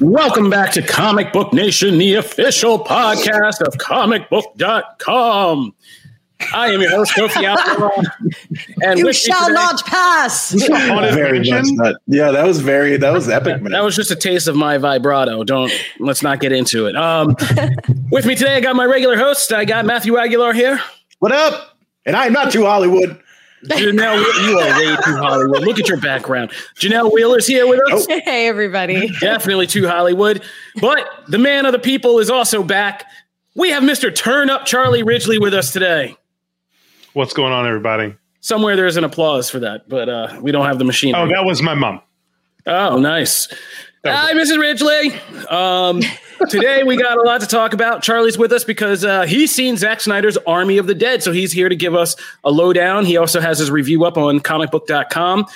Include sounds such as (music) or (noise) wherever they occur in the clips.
Welcome back to Comic Book Nation, the official podcast of comicbook.com. I am your host, Kofi Outlaw. (laughs) And You shall today- not pass. (laughs) very much not. Yeah, that was very that was epic. Man. That was just a taste of my vibrato. Don't let's not get into it. Um, (laughs) with me today, I got my regular host. I got Matthew Aguilar here. what up? And I'm not too Hollywood. Janelle, you are way too Hollywood. Look at your background. Janelle Wheeler's here with us. (laughs) hey, everybody. Definitely too Hollywood. But the man of the people is also back. We have Mr. Turn Up Charlie Ridgely with us today. What's going on, everybody? Somewhere there's an applause for that, but uh, we don't have the machine. Oh, that was my mom. Oh, nice. Hi, Mrs. Ridgely. Um, (laughs) today we got a lot to talk about. Charlie's with us because uh, he's seen Zack Snyder's Army of the Dead, so he's here to give us a lowdown. He also has his review up on comicbook.com.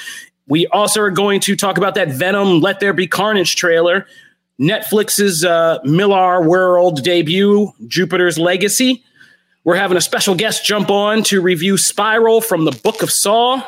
We also are going to talk about that Venom Let There Be Carnage trailer, Netflix's uh, Millarworld debut, Jupiter's Legacy. We're having a special guest jump on to review Spiral from the Book of Saw.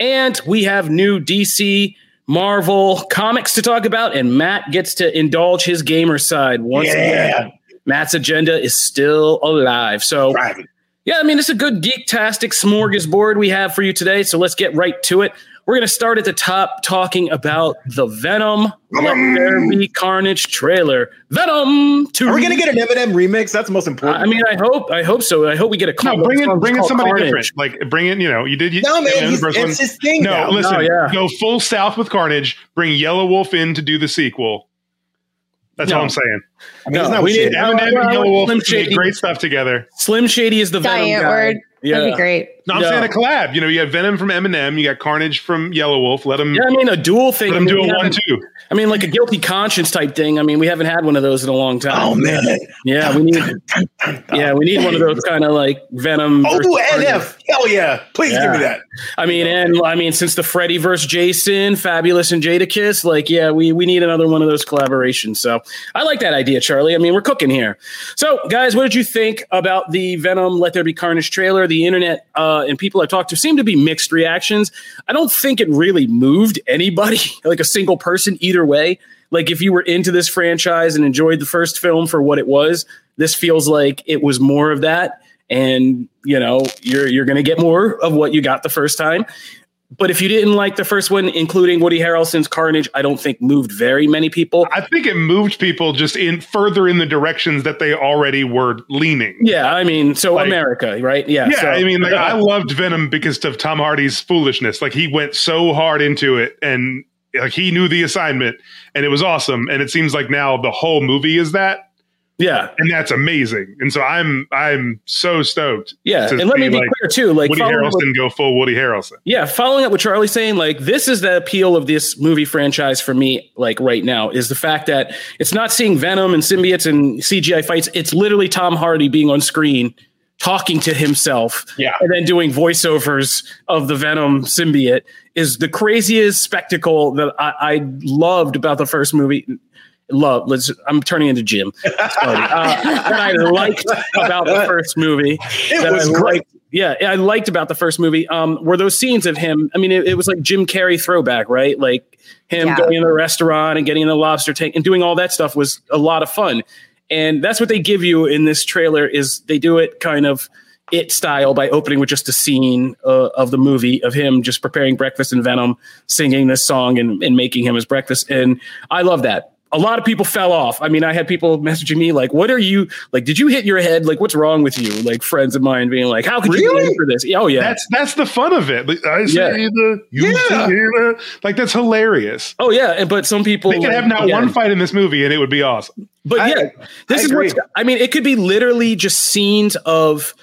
And we have new DC Marvel comics to talk about, and Matt gets to indulge his gamer side once again. Matt's agenda is still alive. So, Driving. yeah, I mean, it's a good geek-tastic smorgasbord we have for you today. So let's get right to it. We're going to start at the top talking about the Venom Let There Be Carnage trailer. Venom 2. Are we gonna get an Eminem remix? That's the most important. I mean, I hope I hope so. I hope we get a No, bring in, bring in somebody Carnage. different. Like, bring in, you know, you did. You, no man, you he's, it's one. his thing. No, now. listen, No, yeah. go full south with Carnage. Bring Yelawolf in to do the sequel. That's No. all I'm saying. I mean, No, we shit. need- Eminem well, and Yelawolf Slim made Shady. great stuff together. Slim Shady is the Venom Giant guy. word. Yeah. That'd be great. No, I'm Yeah. saying a collab. You know, you got Venom from Eminem, you got Carnage from Yelawolf. Let them, Yeah, I mean a dual thing. let I them mean, do a one-two. I mean, like a guilty conscience type thing. I mean, we haven't had one of those in a long time. Oh man. Yeah, we need. Yeah, we need one of those kind of like Venom. Oh, versus NF. Hell yeah. Please give me that. I mean, and I mean, since the Freddy versus Jason, Fabolous and Jadakiss, like, yeah, we we need another one of those collaborations. So I like that idea, Charlie. I mean, we're cooking here. So, guys, what did you think about the Venom Let There Be Carnage trailer? The internet uh, and people I've talked to seem to be mixed reactions. I don't think it really moved anybody, (laughs) like a single person, either way. Like, if you were into this franchise and enjoyed the first film for what it was, this feels like it was more of that and you know you're you're to get more of what you got the first time but if you didn't like the first one including woody harrelson's carnage i don't think moved very many people I think it moved people just in further in the directions that they already were leaning. yeah i mean so Like- america right yeah Yeah, so- I mean, like I (laughs) loved Venom because of Tom Hardy's foolishness. Like he went so hard into it, and like he knew the assignment, and it was awesome. And it seems like now the whole movie is that, yeah and that's amazing. And so I'm I'm so stoked. yeah and let me be like, clear too like Woody Harrelson go full Woody Harrelson. Yeah, following up what Charlie's saying, like this is the appeal of this movie franchise for me, like right now, is the fact that it's not seeing Venom and symbiotes and CGI fights. It's literally Tom Hardy being on screen talking to himself Yeah. and then doing voiceovers of the Venom symbiote is the craziest spectacle that I, I loved about the first movie. Love, let's. I'm turning into Jim. Sorry. Uh, (laughs) that I liked about the first movie. It was I great. liked- yeah, I liked about the first movie um, were those scenes of him. I mean, it, it was like Jim Carrey throwback, right? Like him Yeah. going in the restaurant and getting in the lobster tank and doing all that stuff was a lot of fun. And that's what they give you in this trailer is they do it kind of it style by opening with just a scene uh, of the movie of him just preparing breakfast in Venom, singing this song and, and making him his breakfast. And I love that. A lot of people fell off. I mean, I had people messaging me like, "What are you like? Did you hit your head? Like, what's wrong with you?" Like friends of mine being like, "How could you Really? in for this?" Oh yeah, That's that's the fun of it. Like, I say Yeah. the you Yeah. say the like that's hilarious. oh yeah. And but some people They could have not yeah. one fight in this movie, and it would be awesome. But I- yeah, this I is agree. what's. I mean, it could be literally just scenes of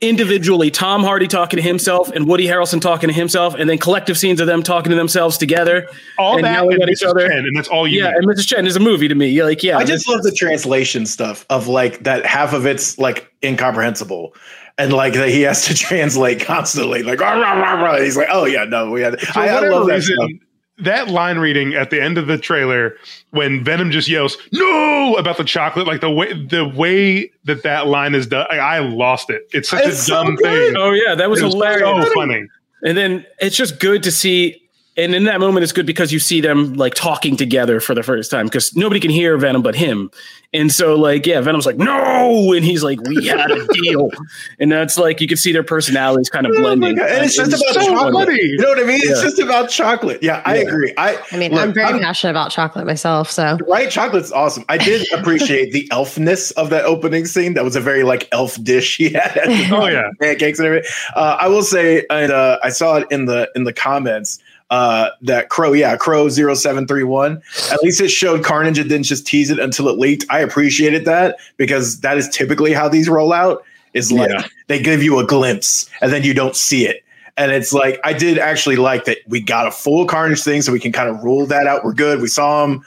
individually Tom Hardy talking to himself and Woody Harrelson talking to himself, and then collective scenes of them talking to themselves together. All and that and at each Mrs. other. Chen, and that's all you Yeah, need. and Mrs. Chen is a movie to me. You're like, yeah, I just love the translation stuff of like that half of it's like incomprehensible. And like that he has to (laughs) translate constantly, like rah, rah, rah, rah. he's like, oh yeah, no, we had. For I, I whatever love that reason, stuff. That line reading at the end of the trailer when Venom just yells "No" about the chocolate, like the way the way that that line is done, I, I lost it. It's such It's a so dumb good. thing. Oh yeah, that was It was hilarious. so funny. And then it's just good to see. And in that moment, it's good because you see them like talking together for the first time because nobody can hear Venom but him. And so, like, yeah, Venom's like, no. And he's like, we had a deal. (laughs) and that's like, you can see their personalities kind of Oh blending. God. And it's just And about so chocolate. funny. You know what I mean? It's just about chocolate. Yeah, I Yeah. agree. I I mean, look, I'm very I'm- passionate about chocolate myself. So Right, chocolate's awesome. I did (laughs) appreciate the elfness of that opening scene. That was a very like elf dish he had. (laughs) Oh, yeah. pancakes and everything. Uh, I will say, and uh, I saw it in the in the comments uh, that Crow, yeah, Crow 0731. At least it showed Carnage and didn't just tease it until it leaked. I appreciated that because that is typically how these roll out. Is like Yeah. they give you a glimpse and then you don't see it. And it's like I did actually like that we got a full Carnage thing, so we can kind of rule that out. We're good. We saw him.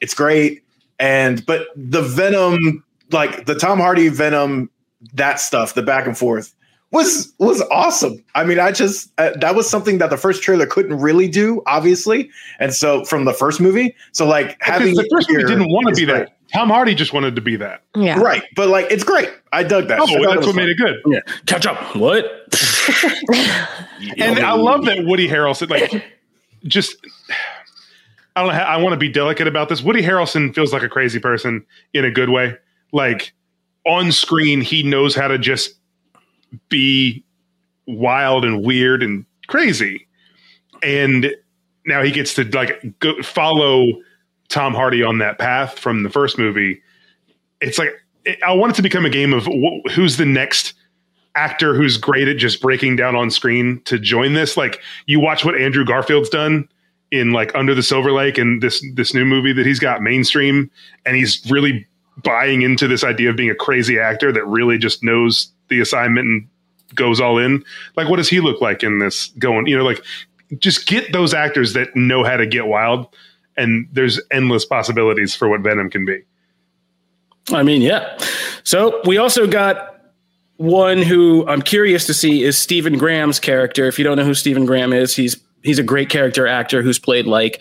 It's great. And but the Venom, like the Tom Hardy Venom, that stuff, the back and forth was was awesome. I mean, I just uh, that was something that the first trailer couldn't really do, obviously. And so from the first movie, so like having Because the first movie didn't want to be great. that. Tom Hardy just wanted to be that. yeah, right? But like, it's great. I dug that. Oh, I that's what fun. made it good. yeah, catch up. What? (laughs) And I love that Woody Harrelson, like, just I don't know. how- I want to be delicate about this. Woody Harrelson feels like a crazy person in a good way. Like on screen, he knows how to just be wild and weird and crazy. And now he gets to like go follow Tom Hardy on that path from the first movie. It's like I want it to become a game of wh- who's the next actor who's great at just breaking down on screen to join this. Like you watch what Andrew Garfield's done in like Under the Silver Lake and this this new movie that he's got mainstream, and he's really buying into this idea of being a crazy actor that really just knows the assignment and goes all in. Like what does he look like in this going, you know, like just get those actors that know how to get wild and there's endless possibilities for what Venom can be. I mean, yeah. So we also got one who I'm curious to see is Stephen Graham's character. If you don't know who Stephen Graham is, he's he's a great character actor who's played like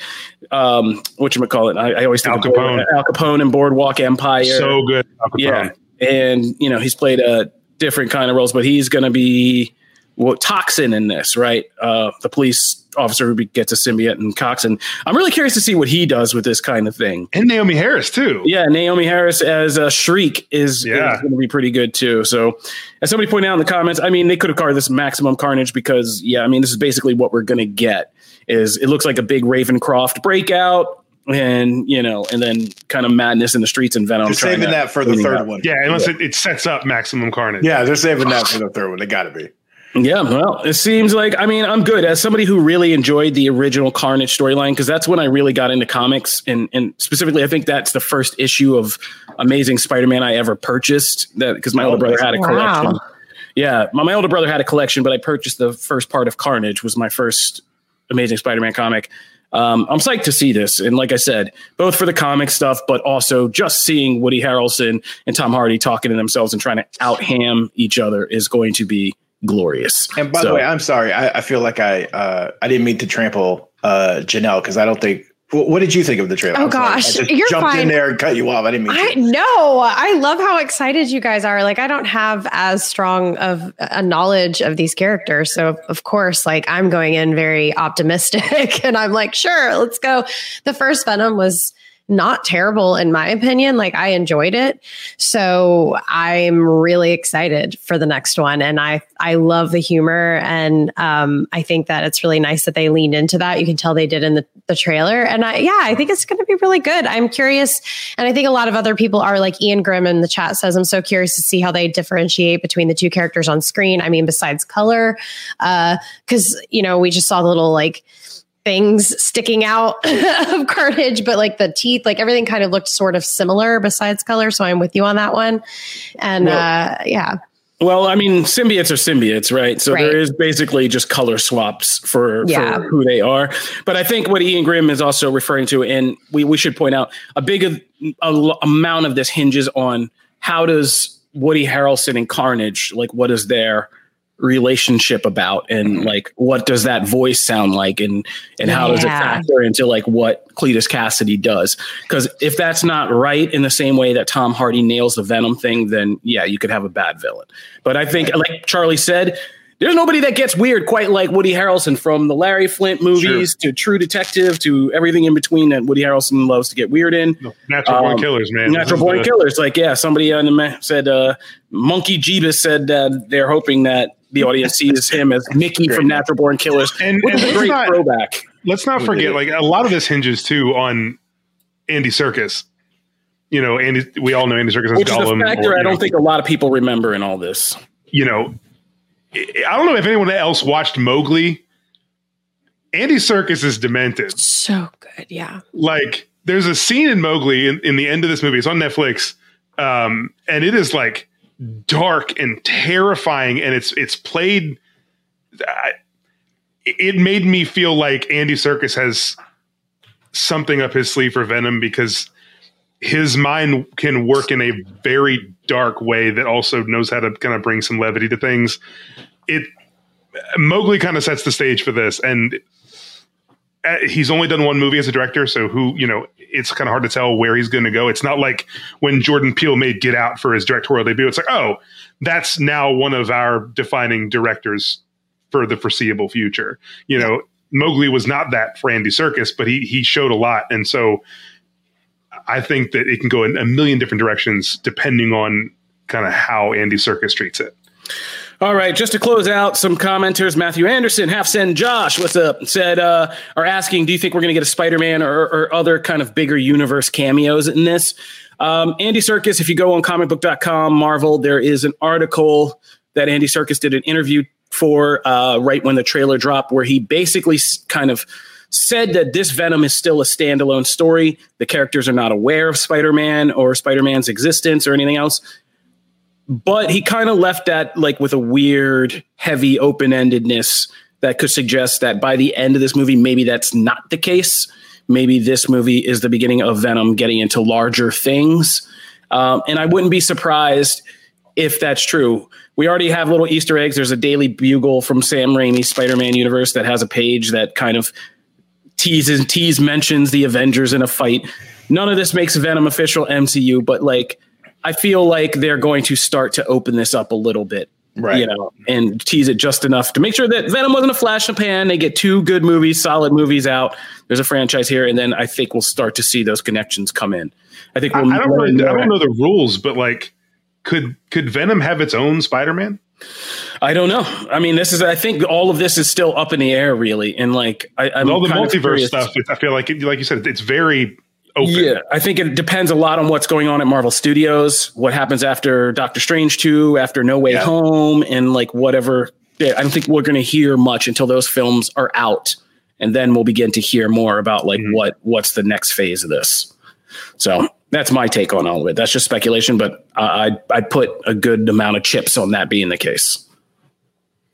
um what you call it. I, I always think Al Board- Capone. Al Capone and Boardwalk Empire. So good. Al yeah, and you know he's played a different kind of roles, but he's going to be what toxin in this, right? Uh, the police officer who gets a symbiote and Coxon. I'm really curious to see what he does with this kind of thing. And Naomie Harris too. Yeah, Naomie Harris as a Shriek is, Yeah. going to be pretty good too. So, as somebody pointed out in the comments, I mean, they could have called this Maximum Carnage because, yeah, I mean, this is basically what we're going to get. Is it looks like a big Ravencroft breakout, and you know, and then kind of madness in the streets and Venom. They're saving that for the third up. one. Yeah, unless It, it sets up Maximum Carnage. Yeah, they're saving that for the third one. They got to be. Yeah, well, it seems like I mean I'm good as somebody who really enjoyed the original Carnage storyline because that's when I really got into comics and and specifically I think that's the first issue of Amazing Spider-Man I ever purchased that because my older brother had a oh, Wow. collection. Yeah, my, my older brother had a collection, but I purchased the first part of Carnage was my first Amazing Spider-Man comic. Um, I'm psyched to see this, and like I said, both for the comic stuff, but also just seeing Woody Harrelson and Tom Hardy talking to themselves and trying to out ham each other is going to be glorious. And by So- the way, I'm sorry. I, I feel like I uh, I didn't mean to trample uh, Janelle because I don't think. Wh- What did you think of the trailer? Oh, gosh, you're jumped in there and cut you off. I didn't mean. I know. I love how excited you guys are. Like, I don't have as strong of a knowledge of these characters. So, of course, like, I'm going in very optimistic (laughs) and I'm like, sure, let's go. The first Venom was not terrible, in my opinion. Like, I enjoyed it. So, I'm really excited for the next one. And I, I love the humor. And um, I think that it's really nice that they leaned into that. You can tell they did in the, the trailer. And I, yeah, I think it's to be really good. I'm curious. And I think a lot of other people are like Ian Grimm in the chat says, I'm so curious to see how they differentiate between the two characters on screen. I mean, besides color, because, you know, we just saw the little like, things sticking out (laughs) of carnage but like the teeth like everything kind of looked sort of similar besides color so i'm with you on that one and Well- uh yeah Well, I mean, symbiotes are symbiotes, right? So right. there is basically just color swaps for, yeah. for who they are. But I think what Ian Grimm is also referring to, and we, we should point out, a big a, a, amount of this hinges on how does Woody Harrelson and Carnage, like, what is their relationship about and mm-hmm. like what does that voice sound like and and how yeah. does it factor into like what Cletus Kasady does because if that's not right in the same way that Tom Hardy nails the Venom thing then yeah you could have a bad villain but I think like Charlie said there's nobody that gets weird quite like Woody Harrelson from the Larry Flynt movies sure. to True Detective to everything in between that Woody Harrelson loves to get weird in. natural um, born killers, man. Natural born the- killers. Like, yeah, somebody on the said, uh, Monkey Jeebus said uh, they're hoping that the audience sees him as Mickey from Natural Born Killers, and, which and a great not, throwback. Let's not forget, like a lot of this hinges too on Andy Serkis. You know, Andy. We all know Andy Serkis as which Gollum. Is a factor or, I don't know, think a lot of people remember in all this. You know, I don't know if anyone else watched Mowgli. Andy Serkis is demented. So good, yeah. Like, there's a scene in Mowgli in, in the end of this movie. It's on Netflix, um, and it is like dark and terrifying, and it's it's played. I, it made me feel like Andy Serkis has something up his sleeve for Venom because his mind can work in a very dark way that also knows how to kind of bring some levity to things. It Mowgli kind of sets the stage for this, and Uh, he's only done one movie as a director, so who you know, it's kind of hard to tell where he's going to go. It's not like when Jordan Peele made Get Out for his directorial debut. It's like, oh, that's now one of our defining directors for the foreseeable future. You know, Mowgli was not that for Andy Serkis, but he he showed a lot, and so I think that it can go in a million different directions depending on kind of how Andy Serkis treats it. All right, just to close out, some commenters, Matthew Anderson, Half Send Josh, what's up? Said, uh, are asking, do you think we're going to get a Spider Man or, or, other kind of bigger universe cameos in this? Um, Andy Serkis, if you go on comicbook.com, Marvel, there is an article that Andy Serkis did an interview for uh, right when the trailer dropped, where he basically kind of said that this Venom is still a standalone story. The characters are not aware of Spider Man or Spider Man's existence or anything else but he kind of left that like with a weird, heavy open endedness that could suggest that by the end of this movie, maybe that's not the case. Maybe this movie is the beginning of Venom getting into larger things. Um, and I wouldn't be surprised if that's true. We already have little Easter eggs. There's a Daily Bugle from Sam Raimi's Spider Man universe that has a page that kind of teases, tease mentions the Avengers in a fight. None of this makes Venom official MCU, but like I feel like they're going to start to open this up a little bit. Right. You know, and tease it just enough to make sure that Venom wasn't a flash in the pan. They get two good movies, solid movies out. There's a franchise here, and then I think we'll start to see those connections come in. I think we'll I, I don't really, I don't know the rules, but like, could could Venom have its own Spider-Man? I don't know. I mean, this is. I think all of this is still up in the air, really, and like, I, I'm all the multiverse stuff. I feel like, like you said, it's very open. Yeah, I think it depends a lot on what's going on at Marvel Studios, what happens after Doctor Strange 2, after No Way yeah. Home, and like whatever. I don't think we're going to hear much until those films are out, and then we'll begin to hear more about like mm-hmm. what what's the next phase of this. So that's my take on all of it. That's just speculation, but uh, I I put a good amount of chips on that being the case.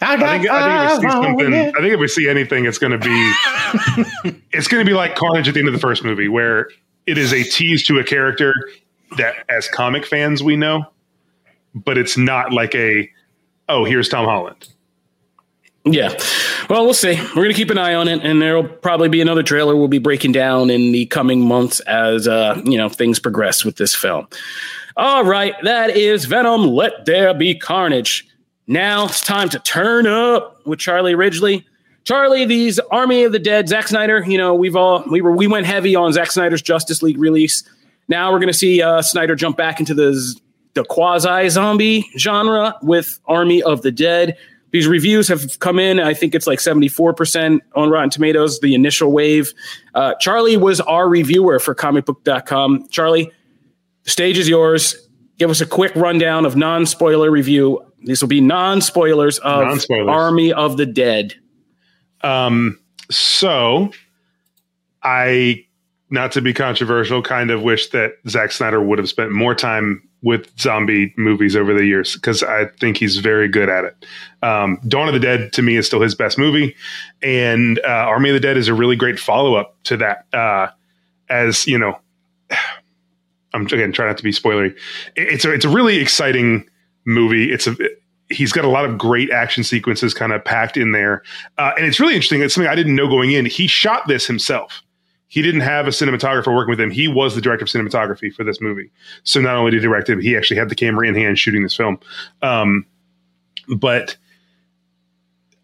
I, think, I, think, if we see something, I think if we see anything, it's going to be (laughs) it's going to be like Carnage at the end of the first movie, where it is a tease to a character that as comic fans we know, but it's not like a oh here's Tom Holland. Yeah. Well, we'll see. We're going to keep an eye on it, and there'll probably be another trailer we'll be breaking down in the coming months as uh, you know things progress with this film. All right, that is Venom. Let there be carnage. Now it's time to turn up with Charlie Ridgely. Charlie, these Army of the Dead, Zack Snyder, you know, we've all we were we went heavy on Zack Snyder's Justice League release. Now we're going to see uh, Snyder jump back into the the quasi zombie genre with Army of the Dead. These reviews have come in. I think it's like 74% on Rotten Tomatoes, the initial wave. Uh, Charlie was our reviewer for comicbook.com. Charlie, the stage is yours. Give us a quick rundown of non spoiler review. These will be non spoilers of Non-spoilers. Army of the Dead. Um, so I not to be controversial, kind of wish that Zack Snyder would have spent more time with zombie movies over the years because I think he's very good at it. Um, Dawn of the Dead to me is still his best movie, and uh, Army of the Dead is a really great follow up to that. Uh, as you know, (sighs) I'm again trying not to be spoilery. It's a it's a really exciting movie. It's a he's got a lot of great action sequences kind of packed in there, uh, and it's really interesting. It's something I didn't know going in. He shot this himself he didn't have a cinematographer working with him. He was the director of cinematography for this movie. So not only did he direct it, he actually had the camera in hand shooting this film. Um, but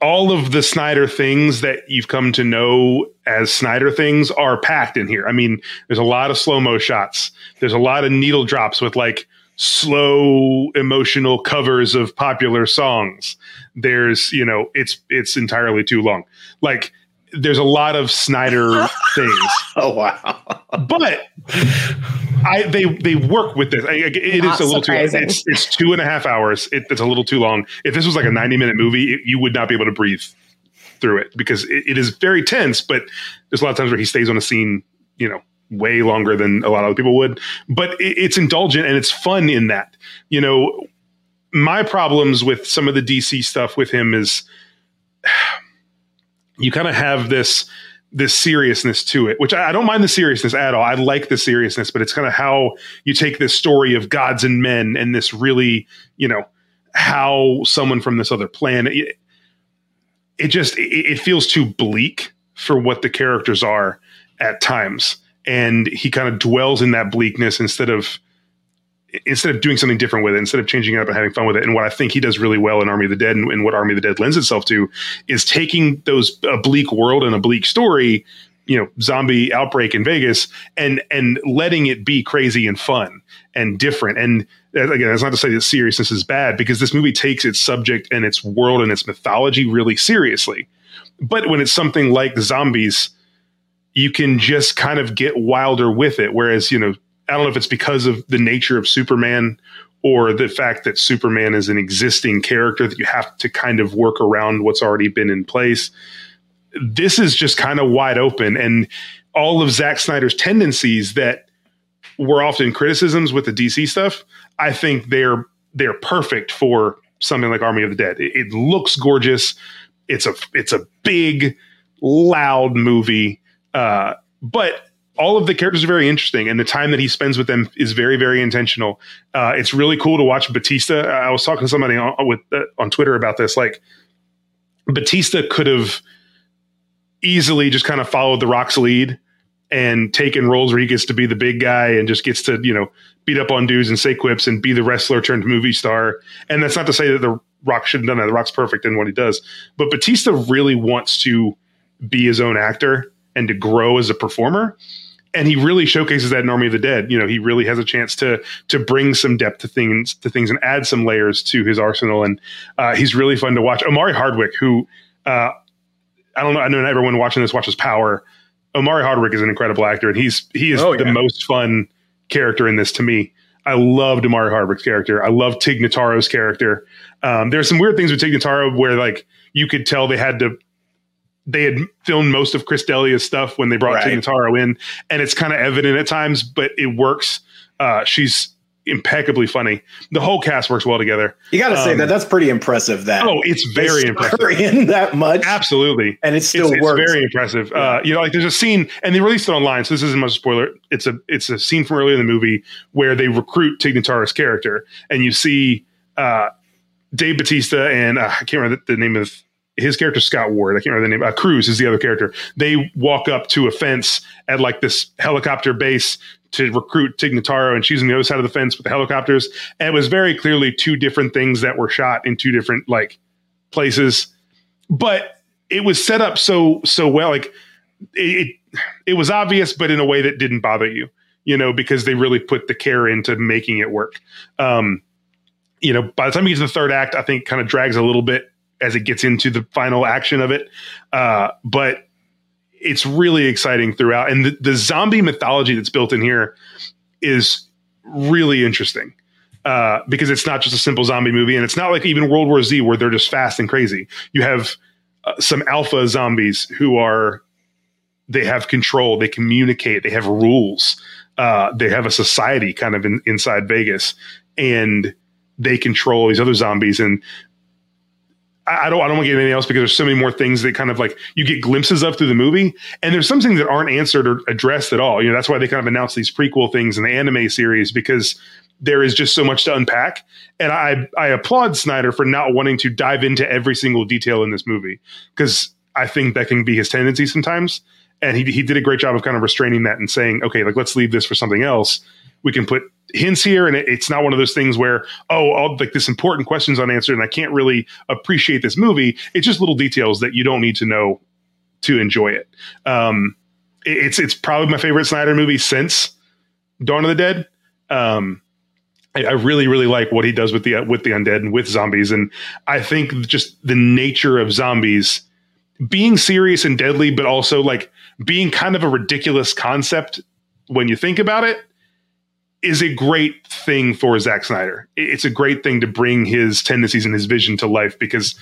all of the Snyder things that you've come to know as Snyder things are packed in here. I mean, there's a lot of slow mo shots. There's a lot of needle drops with like slow emotional covers of popular songs. There's, you know, it's it's entirely too long. Like there's a lot of Snyder (laughs) things. Oh wow! But I they they work with this. I, it is a little surprising. too. It's, it's two and a half hours. It, it's a little too long. If this was like a ninety minute movie, it, you would not be able to breathe through it because it, it is very tense. But there's a lot of times where he stays on a scene, you know, way longer than a lot of other people would. But it's indulgent and it's fun in that. You know, my problems with some of the DC stuff with him is (sighs) you kind of have this this seriousness to it, which I, I, don't mind the seriousness at all. I like the seriousness, but it's kind of how you take this story of gods and men and this really, you know, how someone from this other planet. It, it just it, it feels too bleak for what the characters are at times, and he kind of dwells in that bleakness instead of instead of doing something different with it, instead of changing it up and having fun with it, and what I think he does really well in Army of the Dead, and, and what Army of the Dead lends itself to, is taking those a bleak world and a bleak story, you know, zombie outbreak in Vegas, and and letting it be crazy and fun and different. And uh, again, that's not to say that seriousness is bad, because this movie takes its subject and its world and its mythology really seriously. But when it's something like zombies, you can just kind of get wilder with it. Whereas, you know, I don't know if it's because of the nature of Superman or the fact that Superman is an existing character that you have to kind of work around what's already been in place. This is just kind of wide open. And all of Zack Snyder's tendencies that were often criticisms with the DC stuff, I think they're they're perfect for something like Army of the Dead. It, it looks gorgeous. It's a it's a big, loud movie. Uh, but all of the characters are very interesting, and the time that he spends with them is very, very intentional. Uh, it's really cool to watch Bautista. I was talking to somebody on, with uh, on Twitter about this. Like Bautista could have easily just kind of followed the Rock's lead and taken roles where he gets to be the big guy and just gets to you know beat up on dudes and say quips and be the wrestler turned movie star. And that's not to say that the Rock should have done that. The Rock's perfect in what he does, but Bautista really wants to be his own actor and to grow as a performer and he really showcases that in Army of the Dead. You know, he really has a chance to to bring some depth to things to things and add some layers to his arsenal. And uh, he's really fun to watch. Omari Hardwick, who uh, I don't know, I know everyone watching this watches Power. Omari Hardwick is an incredible actor, and he's he is oh, yeah. the most fun character in this to me. I loved Omari Hardwick's character. I love Tig Notaro's character. Um, there's some weird things with Tig Notaro where like you could tell they had to they had filmed most of Chris D'Elia's stuff when they brought right. Notaro in, and it's kind of evident at times, but it works. Uh, she's impeccably funny. The whole cast works well together. You got to um, say that um, that's pretty impressive. That oh, it's very impressive. (laughs) In that much, absolutely, and it still it's, works. It's very impressive. Yeah. Uh, you know, like there's a scene, and they released it online, so this isn't much of a spoiler. It's a it's a scene from earlier in the movie where they recruit Tig Notaro's character, and you see uh, Dave Bautista and uh, I can't remember the, the name of his character Scott Ward, I can't remember the name. Uh, Cruz is the other character. They walk up to a fence at like this helicopter base to recruit Tig Notaro, and she's on the other side of the fence with the helicopters. And it was very clearly two different things that were shot in two different like places, but it was set up so so well. Like it, it, it was obvious, but in a way that didn't bother you, you know, because they really put the care into making it work. Um, you know, by the time you get to the third act, I think kind of drags a little bit as it gets into the final action of it. Uh, but it's really exciting throughout. And the, the, zombie mythology that's built in here is really interesting uh, because it's not just a simple zombie movie. And it's not like even World War Z where they're just fast and crazy. You have uh, some alpha zombies who are they have control, they communicate, they have rules, uh, they have a society kind of in, inside Vegas, and they control these other zombies. And I, don't, I don't want to get anything else because there's so many more things that kind of like you get glimpses of through the movie, and there's some things that aren't answered or addressed at all. You know, that's why they kind of announce these prequel things in the anime series because there is just so much to unpack. And I, I applaud Snyder for not wanting to dive into every single detail in this movie because I think that can be his tendency sometimes. And he, he did a great job of kind of restraining that and saying, okay, like let's leave this for something else. We can put hints here, and it, it's not one of those things where oh, all like this important question's unanswered, and I can't really appreciate this movie. It's just little details that you don't need to know to enjoy it. Um, it it's it's probably my favorite Snyder movie since Dawn of the Dead. Um, I, really, really like what he does with the with the undead and with zombies, and I think just the nature of zombies being serious and deadly, but also like being kind of a ridiculous concept when you think about it is a great thing for Zack Snyder. It's a great thing to bring his tendencies and his vision to life because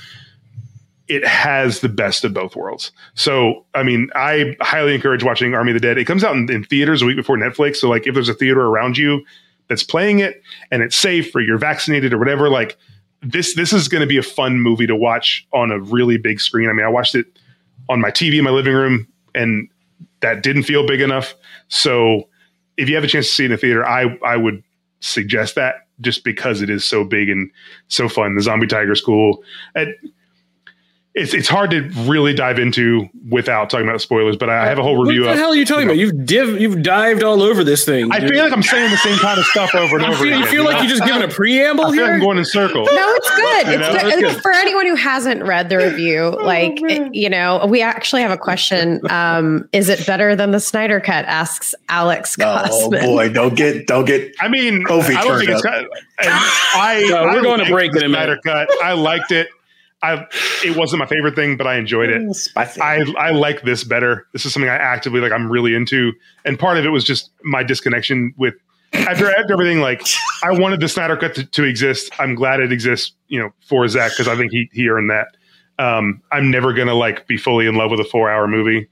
it has the best of both worlds. So, I mean, I highly encourage watching Army of the Dead. It comes out in, in theaters a week before Netflix. So, like, if there's a theater around you that's playing it and it's safe or you're vaccinated or whatever, like, this this is going to be a fun movie to watch on a really big screen. I mean, I watched it on my TV in my living room, and that didn't feel big enough. So, if you have a chance to see it in the theater, I I would suggest that just because it is so big and so fun. The Zombie Tiger School. And it's it's hard to really dive into without talking about spoilers, but I have a whole review. What review. the up. hell are you talking about? You've div- you've dived all over this thing. I dude. feel like I'm saying the same kind of stuff over and over feel, again. you feel like you're just giving a preamble (laughs) I feel like here. I'm going in circles. No, it's good. You It's know, good. that's good. For anyone who hasn't read the (laughs) review, like it- you know, we actually have a question. Um, is it better than the Snyder Cut? Asks Alex Oh boy, don't get don't get I mean, Kofi I don't think turned it's kind of, I. No, we're I going to break the in a minute. Snyder cut. I liked it. I. It wasn't my favorite thing, but I enjoyed it. spicy. I I like this better. This is something I actively like. I'm really into, and part of it was just my disconnection with after after everything. Like I wanted the Snyder cut to, to exist. I'm glad it exists. You know, for Zack because I think he he earned that. Um, I'm never gonna like be fully in love with a four hour movie.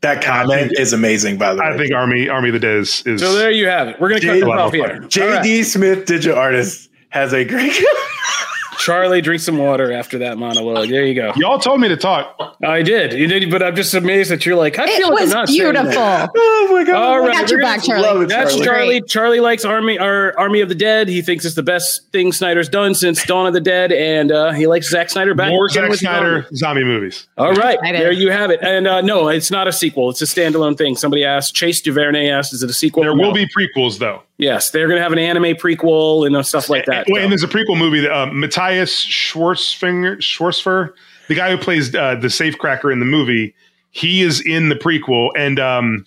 that comment is amazing, by the way. I think Army Army of the Dead is, is so there you have it. We're gonna cut J- this off here. JD All right. Smith, digital artist, has a great. (laughs) (laughs) Charlie, drink some water after that monologue. There you go. y'all told me to talk. I did. You did, but I'm just amazed that you're like. I It feel like I'm was not beautiful. oh my god! All right, got we're your back, Charlie. Love it, That's Charlie. Charlie. Charlie likes Army or Army of the Dead. He thinks it's the best thing Snyder's done since Dawn of the Dead, and uh, he likes Zack Snyder back. More Zack Snyder zombie. zombie movies. All right, there you have it. And uh, no, it's not a sequel. It's a standalone thing. Somebody asked. Chase Duvernay asked, "Is it a sequel?" There No. will be prequels though. Yes, they're going to have an anime prequel and uh, stuff like that. Wait, and there's a prequel movie that uh, Matthias Schwarzfinger, Schwarzfer, the guy who plays uh, the safecracker in the movie, he is in the prequel, and um,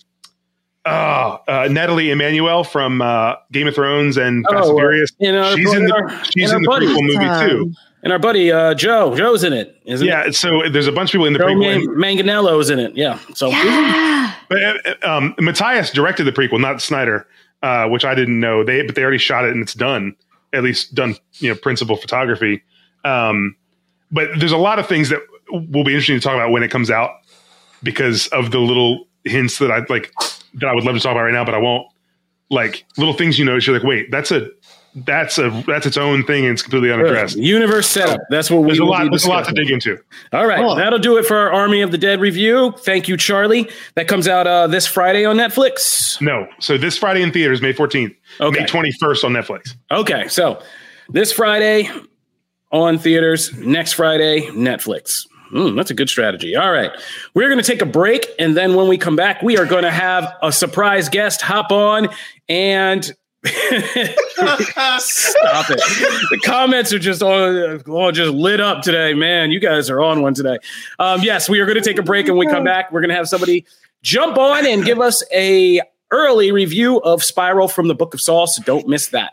uh, uh, Nathalie Emmanuel from uh, Game of Thrones and Fast Oh, and uh, Furious, in our- she's in in the our- she's in in our the prequel buddies, movie um, too. and our buddy uh, Joe, Joe's in it, isn't it? Yeah, so there's a bunch of people in the Joe prequel. Man- Manganiello's in it. Yeah. So Yeah. But uh, um, Matthias directed the prequel, not Snyder, uh, which I didn't know. They but they already shot it and it's done. At least done, you know, principal photography. Um, but there's a lot of things that will be interesting to talk about when it comes out because of the little hints that I like that I would love to talk about right now, but I won't. Like little things you notice, you're like, wait, that's a that's a that's its own thing and it's completely unaddressed. universe setup. That's what we There's a lot. There's a lot to dig into. All right, Cool. that'll do it for our Army of the Dead review. Thank you, Charlie. That comes out uh, this Friday on Netflix. No, so this Friday in theaters, May 14th, Okay. May 21st on Netflix. Okay, so this Friday on theaters, next Friday, Netflix. Mm, that's a good strategy. All right. We're going to take a break. And then when we come back, we are going to have a surprise guest hop on and. Stop it. The comments are just all, just lit up today. Man, you guys are on one today. Um, yes, we are going to take a break and we come back, we're going to have somebody jump on and give us a early review of Spiral from the Book of Saw. So don't miss that.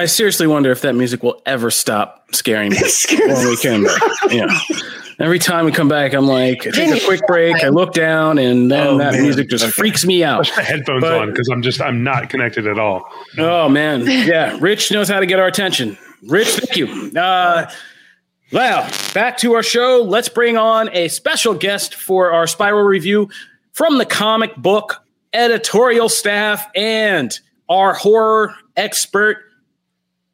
I seriously wonder if that music will ever stop scaring (laughs) me when we come back. Yeah. Every time we come back, I'm like, I take a quick break. I look down, and then Oh, that man. music just Okay. freaks me out. Put my headphones But- on because I'm just I'm not connected at all. Oh man, yeah. Rich knows how to get our attention. Rich, thank you. Uh, well, back to our show. Let's bring on a special guest for our Spiral review from the comic book editorial staff and our horror expert,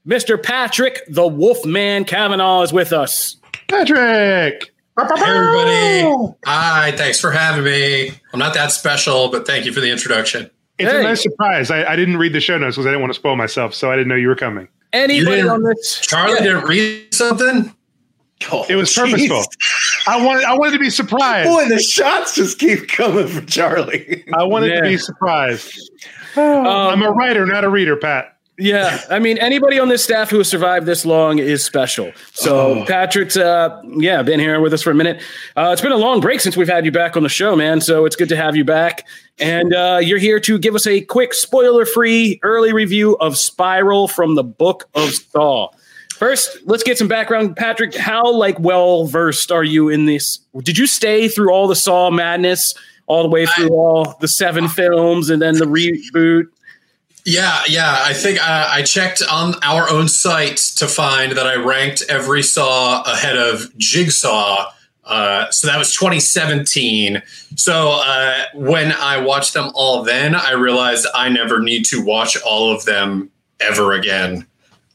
Mr. Patrick the Wolfman Cavanaugh, is with us. Patrick, Hey, everybody. Hi, thanks for having me. I'm not that special, but thank you for the introduction. it's Hey. a nice surprise. I, I didn't read the show notes because I didn't want to spoil myself, so I didn't know you were coming. Anybody on this? Charlie didn't read something? Oh, It was jeez. purposeful. I wanted I wanted to be surprised. Boy, the shots just keep coming for Charlie. I wanted Yeah. to be surprised. Um, I'm a writer, not a reader, Pat. Yeah, I mean, anybody on this staff who has survived this long is special. So Oh. Patrick's, uh, yeah, been here with us for a minute. Uh, it's been a long break since we've had you back on the show, man. So it's good to have you back, and uh, you're here to give us a quick, spoiler-free early review of Spiral from the Book of Saw. First, let's get some background, Patrick. How like well versed are you in this? Did you stay through all the Saw madness, all the way through all the seven films, and then the reboot? Yeah, yeah. I think uh, I checked on our own site to find that I ranked every Saw ahead of Jigsaw. Uh, so that was 2017. So uh, when I watched them all then, I realized I never need to watch all of them ever again.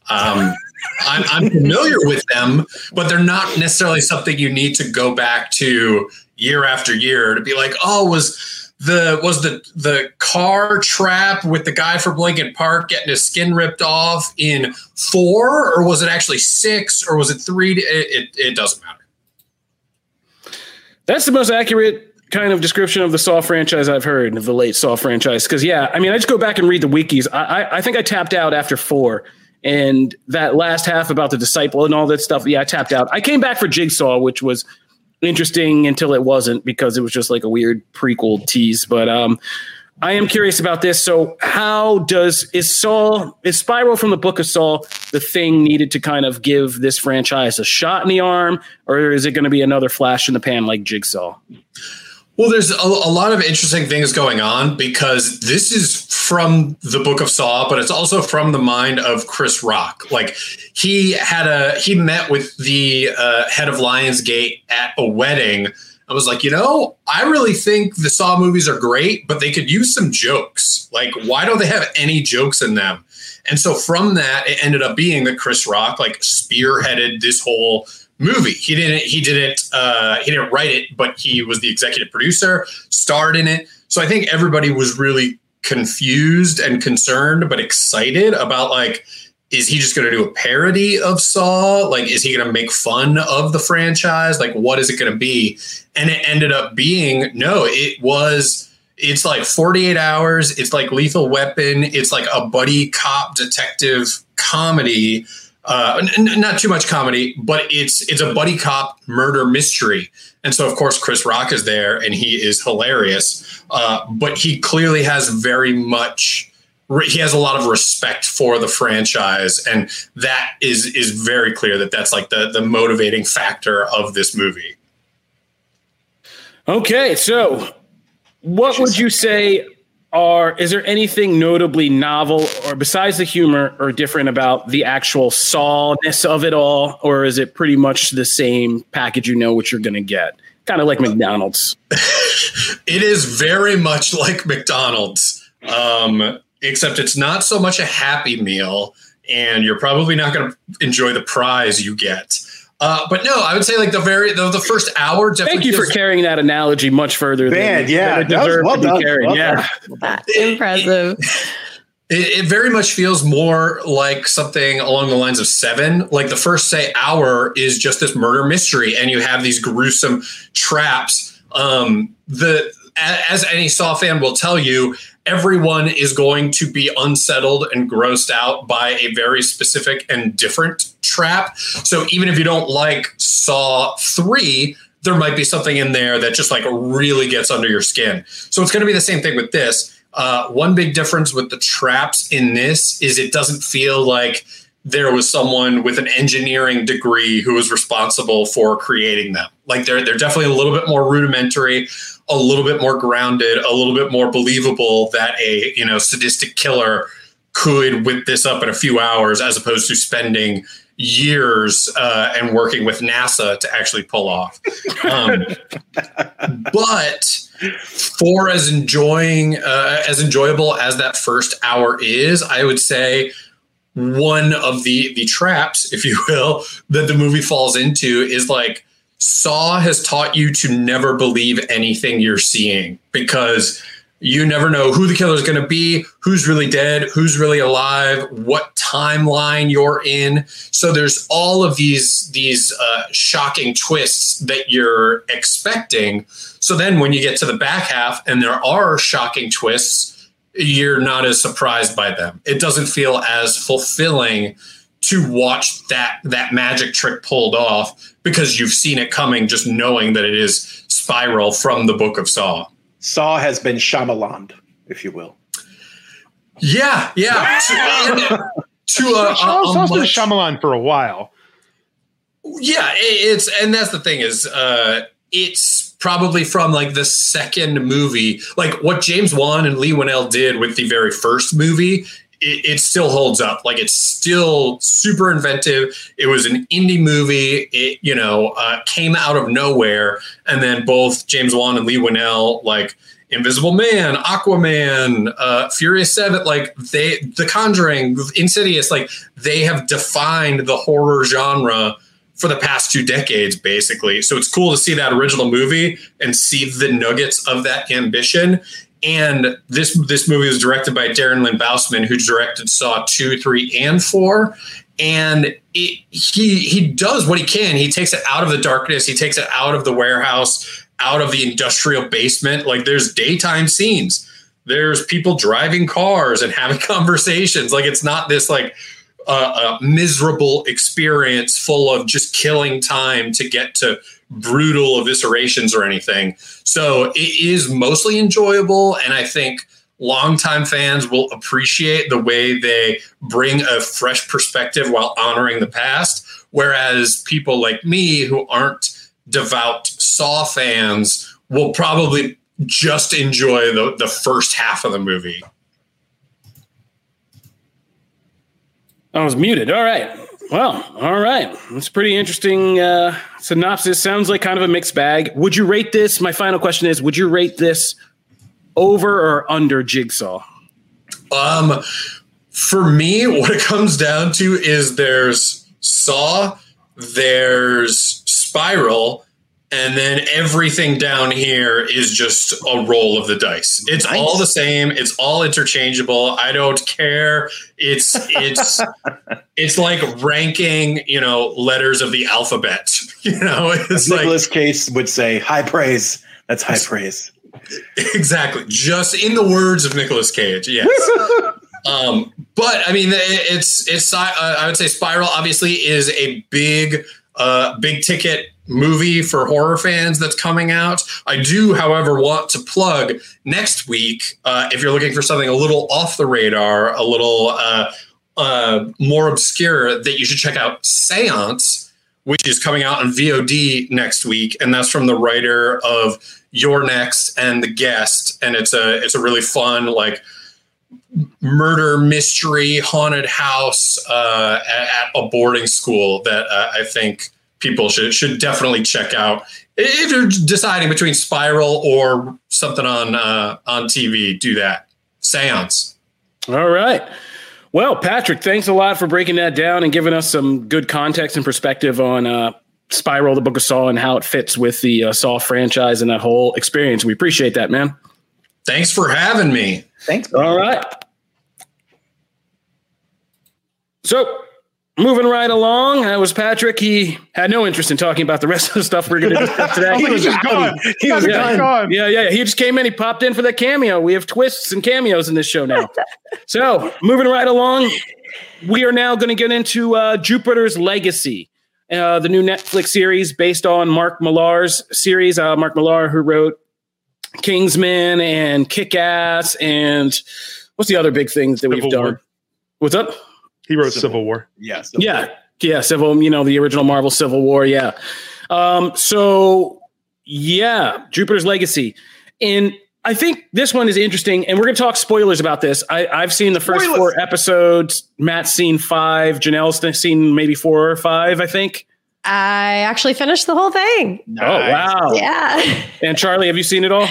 Um, I'm, I'm familiar with them, but they're not necessarily something you need to go back to year after year to be like, oh, was the was the the car trap with the guy from Linkin Park getting his skin ripped off in four, or was it actually six, or was it three? It, it, it doesn't matter. That's the most accurate kind of description of the Saw franchise I've heard of the late Saw franchise. Because yeah, I mean, I just go back and read the wikis. I, I, I think I tapped out after four, and that last half about the disciple and all that stuff. Yeah, I tapped out. I came back for Jigsaw, which was interesting until it wasn't because it was just like a weird prequel tease. But um, I am curious about this. So, how does is Saw is Spiral from the Book of Saw the thing needed to kind of give this franchise a shot in the arm, or is it going to be another flash in the pan like Jigsaw? Well, there's a, a lot of interesting things going on because this is from the Book of Saw, but it's also from the mind of Chris Rock. Like he had a he met with the uh, head of Lionsgate at a wedding. I was like, you know, I really think the Saw movies are great, but they could use some jokes. Like, why don't they have any jokes in them? And so from that, it ended up being that Chris Rock like spearheaded this whole movie. He didn't he didn't uh, he didn't write it, but he was the executive producer, starred in it. So I think everybody was really confused and concerned, but excited about like, is he just going to do a parody of Saw? Like, is he going to make fun of the franchise? Like, what is it going to be? And it ended up being no, it was. It's like 48 hours. It's like Lethal Weapon. It's like a buddy cop detective comedy uh, n- not too much comedy, but it's it's a buddy cop murder mystery, and so of course Chris Rock is there, and he is hilarious. Uh, but he clearly has very much. He has a lot of respect for the franchise, and that is is very clear that that's like the the motivating factor of this movie. Okay, so what would you say are is there anything notably novel or besides the humor or different about the actual sawness of it all, or is it pretty much the same package you know what you're gonna get? Kind of like McDonald's. (laughs) It is very much like McDonald's, um, except it's not so much a happy meal, and you're probably not going to enjoy the prize you get. Uh, but no, I would say like the very the, the first hour. Definitely Thank you for feels- carrying that analogy much further. Man, than, yeah, than it that deserved well to be done, carried. well yeah. That's impressive. (laughs) It, it very much feels more like something along the lines of Seven. Like the first say hour is just this murder mystery, and you have these gruesome traps. Um, the a- as any Saw fan will tell you, everyone is going to be unsettled and grossed out by a very specific and different trap. So even if you don't like Saw three, there might be something in there that just like really gets under your skin. So it's going to be the same thing with this. Uh, one big difference with the traps in this is it doesn't feel like there was someone with an engineering degree who was responsible for creating them. Like they're they're definitely a little bit more rudimentary, a little bit more grounded, a little bit more believable that a you know sadistic killer could whip this up in a few hours as opposed to spending years uh, and working with NASA to actually pull off. Um, (laughs) but for as enjoying uh, as enjoyable as that first hour is, I would say one of the the traps, (laughs) if you will, that the movie falls into is like Saw has taught you to never believe anything you're seeing because you never know who the killer is going to be, who's really dead, who's really alive, what timeline you're in. So there's all of these these uh, shocking twists that you're expecting. So then when you get to the back half and there are shocking twists, you're not as surprised by them. It doesn't feel as fulfilling to watch that that magic trick pulled off because you've seen it coming just knowing that it is spiral from the book of saw Saw has been Shyamalan, if you will. yeah yeah to, and (laughs) to a, a, Saw's a also much- Shyamalan for a while. yeah it- it's and that's the thing is uh it's probably from like the second movie. Like what james wan and Leigh Whannell did with the very first movie it, still holds up. Like it's still super inventive. It was an indie movie. It you know uh, came out of nowhere. And then both james wan and Leigh Whannell like invisible man aquaman uh furious seven like they the conjuring insidious like they have defined the horror genre for the past two decades, basically. So it's cool to see that original movie and see the nuggets of that ambition. And this this movie was directed by Darren Lynn Bousman, who directed Saw two, three, and four. And it, he he does what he can. He takes it out of the darkness. He takes it out of the warehouse, out of the industrial basement. Like there's daytime scenes. There's people driving cars and having (laughs) conversations. Like it's not this like uh, a miserable experience full of just killing time to get to brutal eviscerations or anything. So it is mostly enjoyable, and I think longtime fans will appreciate the way they bring a fresh perspective while honoring the past. Whereas people like me who aren't devout Saw fans will probably just enjoy the, the first half of the movie. I was muted. All right. Well, all right. That's pretty interesting uh, synopsis. Sounds like kind of a mixed bag. Would you rate this? My final question is Would you rate this over or under Jigsaw? Um, for me, (laughs) what it comes down to is there's Saw, there's Spiral, and then everything down here is just a roll of the dice. It's Nice. all the same. It's all interchangeable. I don't care. It's it's (laughs) it's like ranking, you know, letters of the alphabet. (laughs) You know, it's like Nicolas Cage would say, high praise. That's high praise. exactly just in the words of Nicolas Cage. Yes. um, but I mean, it's it's uh, I would say Spiral obviously is a big uh, big ticket movie for horror fans that's coming out. I do, however, want to plug next week uh, if you're looking for something a little off the radar, a little uh, uh, more obscure, that you should check out Seance which is coming out on VOD next week, and that's from the writer of You're Next and The Guest, and it's a it's a really fun like murder mystery haunted house uh, at, at a boarding school that uh, I think people should should definitely check out if you're deciding between Spiral or something on uh, on TV. Do that. Seance. All right. Well, Patrick, thanks a lot for breaking that down and giving us some good context and perspective on uh, Spiral, the Book of Saw, and how it fits with the uh, Saw franchise and that whole experience. We appreciate that, man. Thanks for having me. Thanks. All right. So, moving right along, that was Patrick. He had no interest in talking about the rest of the stuff we're going to discuss today. (laughs) He was just gone. He was Yeah. done. gone. Yeah, yeah. He just came in. He popped in for that cameo. We have twists and cameos in this show now. so, moving right along, we are now going to get into uh, Jupiter's Legacy, uh, the new Netflix series based on Mark Millar's series. Uh, Mark Millar, who wrote Kingsman and Kick Ass, and what's the other big things that we've Civil done? War. What's up? He wrote Civil War. Yes. Yeah, yeah, Civil. You know the original Marvel Civil War. Yeah. Um, so yeah, Jupiter's Legacy, and I think this one is interesting. And we're going to talk spoilers about this. I, I've seen the first Spoilers. four episodes. Matt's seen five. Janelle's seen maybe four or five. I think. I actually finished the whole thing. Oh wow! Yeah. (laughs) And Charlie, have you seen it all?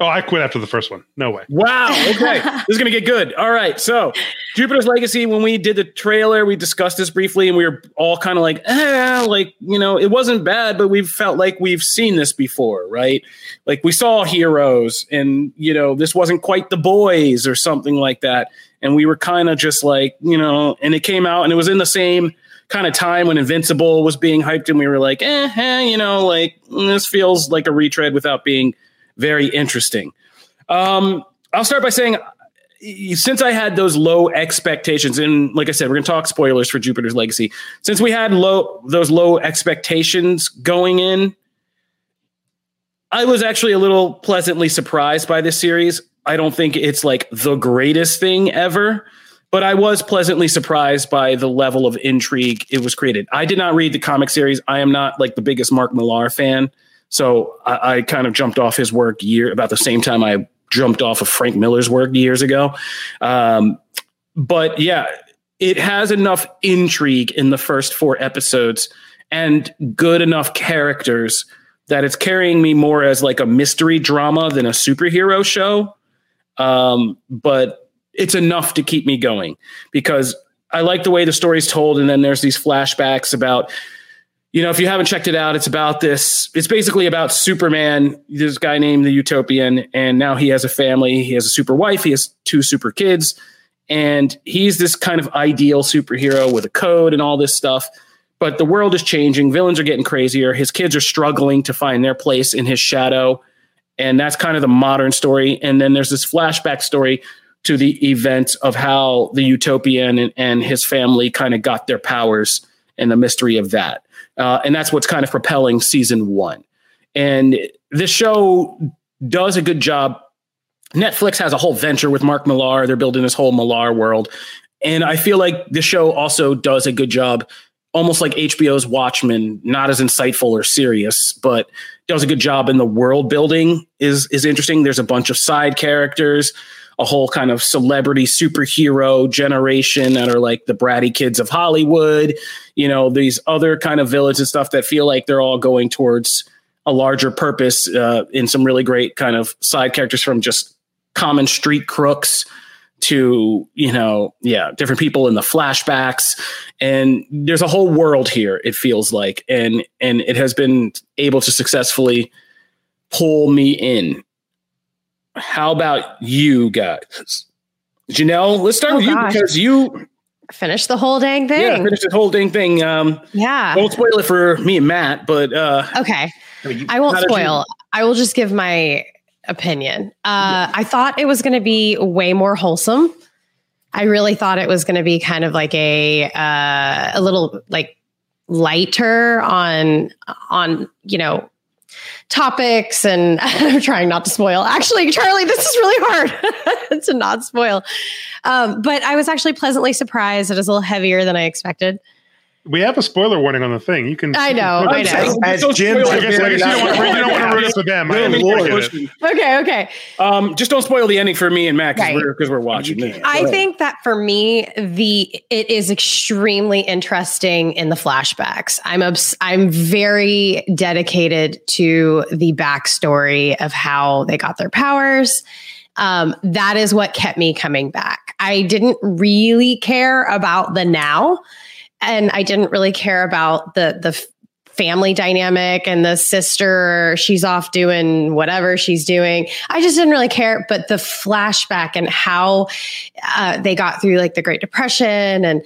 Oh, I quit after the first one. No way. Wow. Okay. (laughs) this is going to get good. All right. So, Jupiter's Legacy, when we did the trailer, we discussed this briefly and we were all kind of like, eh, like, you know, it wasn't bad, but we felt like we've seen this before, right? Like we saw heroes and, you know, this wasn't quite the boys or something like that. And we were kind of just like, you know, and it came out and it was in the same kind of time when Invincible was being hyped and we were like, eh, eh you know, like this feels like a retread without being very interesting. Um, I'll start by saying, since I had those low expectations, and like I said, we're going to talk spoilers for Jupiter's Legacy. Since we had low those low expectations going in, I was actually a little pleasantly surprised by this series. I don't think it's like the greatest thing ever, but I was pleasantly surprised by the level of intrigue it was created. I did not read the comic series. I am not like the biggest Mark Millar fan. So I, I kind of jumped off his work year about the same time I jumped off of Frank Miller's work years ago. Um, but yeah, it has enough intrigue in the first four episodes and good enough characters that it's carrying me more as like a mystery drama than a superhero show. Um, but it's enough to keep me going because I like the way the story's told. And then there's these flashbacks about you know, if you haven't checked it out, it's about this. It's basically about Superman. This guy named the Utopian, and now he has a family. He has a super wife. He has two super kids, and he's this kind of ideal superhero with a code and all this stuff. But the world is changing. Villains are getting crazier. His kids are struggling to find their place in his shadow, and that's kind of the modern story. And then there's this flashback story to the events of how the Utopian and, and his family kind of got their powers and the mystery of that. Uh, and that's what's kind of propelling season one. And this show does a good job. Netflix has a whole venture with Mark Millar. They're building this whole Millarworld. And I feel like the show also does a good job, almost like HBO's Watchmen, not as insightful or serious, but does a good job in the world building is is interesting. There's a bunch of side characters, a whole kind of celebrity superhero generation that are like the bratty kids of Hollywood, you know, these other kind of villains and stuff that feel like they're all going towards a larger purpose uh, in some really great kind of side characters from just common street crooks to you know yeah different people in the flashbacks. And there's a whole world here it feels like. And and it has been able to successfully pull me in how about you guys janelle let's start Oh, with you because you Finish the whole dang thing. yeah finished this whole dang thing um Yeah. won't spoil it for me and matt but uh Okay. I mean, I won't you- spoil. I will just give my opinion. Uh, I thought it was going to be way more wholesome. I really thought it was going to be kind of like a uh, a little like lighter on on you know topics and (laughs) I'm trying not to spoil. Actually, Charlie, this is really hard (laughs) to not spoil. Um, but I was actually pleasantly surprised. It was a little heavier than I expected. We have a spoiler warning on the thing. You can. I know, I know. As Don't Jim I guess, I guess you don't want to. Don't want to ruin it for them. I, I Good mean, Lord. I get it. Okay, okay. Um, just don't spoil the ending for me and Matt because Right. we're we're watching. You this. can't. I think that for me, the it is extremely interesting in the flashbacks. I'm obs- I'm very dedicated to the backstory of how they got their powers. Um, that is what kept me coming back. I didn't really care about the now, and I didn't really care about the the family dynamic and the sister, she's off doing whatever she's doing. I just didn't really care. But the flashback and how uh, they got through like the Great Depression and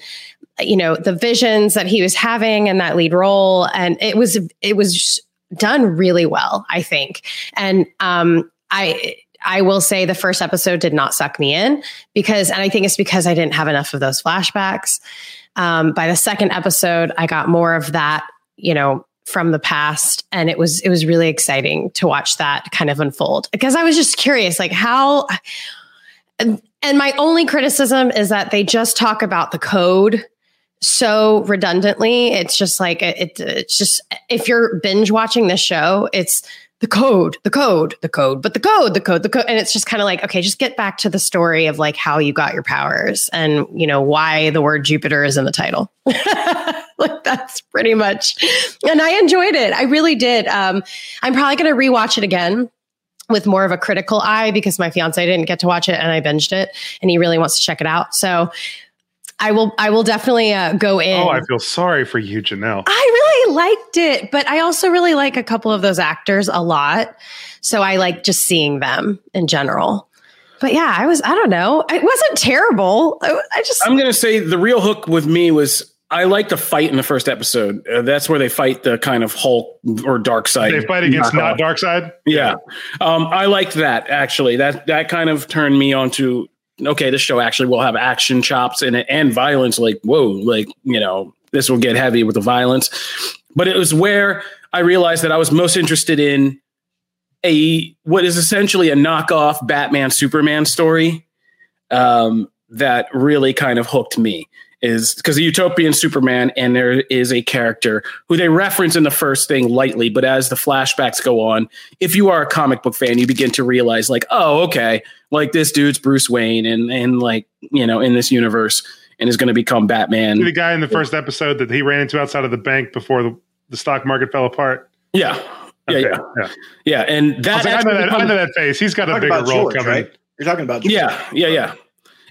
you know the visions that he was having and that lead role and it was it was done really well i think and um i I will say the first episode did not suck me in because, and I think it's because I didn't have enough of those flashbacks. Um, by the second episode, I got more of that, you know, from the past, and it was it was really exciting to watch that kind of unfold because I was just curious, like how. And, my only criticism is that they just talk about the code so redundantly. It's just like it, it's just if you're binge watching this show, it's the code, the code, the code, but the code, the code, the code. And it's just kind of like, okay, just get back to the story of like how you got your powers and, you know, why the word Jupiter is in the title. (laughs) like that's pretty much. And I enjoyed it. I really did. Um, I'm probably going to rewatch it again with more of a critical eye because my fiance didn't get to watch it and I binged it and he really wants to check it out. So I will I will definitely uh, go in. Oh, I feel sorry for you, Janelle. I really liked it, but I also really like a couple of those actors a lot. So I like just seeing them in general. But yeah, I was I don't know. It wasn't terrible. I, I just I'm going to say the real hook with me was I like the fight in the first episode. Uh, that's where they fight the kind of Hulk or Darkseid. They fight against not Darkseid. Yeah, um, I liked that actually. That that kind of turned me on to okay, this show actually will have action chops in it and violence. Like, whoa, like, you know, this will get heavy with the violence. But it was where I realized that I was most interested in a what is essentially a knockoff Batman Superman story um, that really kind of hooked me is because the utopian superman and there is a character who they reference in the first thing lightly but as the flashbacks go on if you are a comic book fan you begin to realize like oh okay like this dude's bruce wayne and and like you know in this universe and is going to become batman. The guy in the first episode that he ran into outside of the bank before the, the stock market fell apart. Yeah. Okay. yeah, yeah. Yeah and that I, like, I, know that, I know that face. He's got a bigger role George, coming. right? you're talking about George. yeah yeah yeah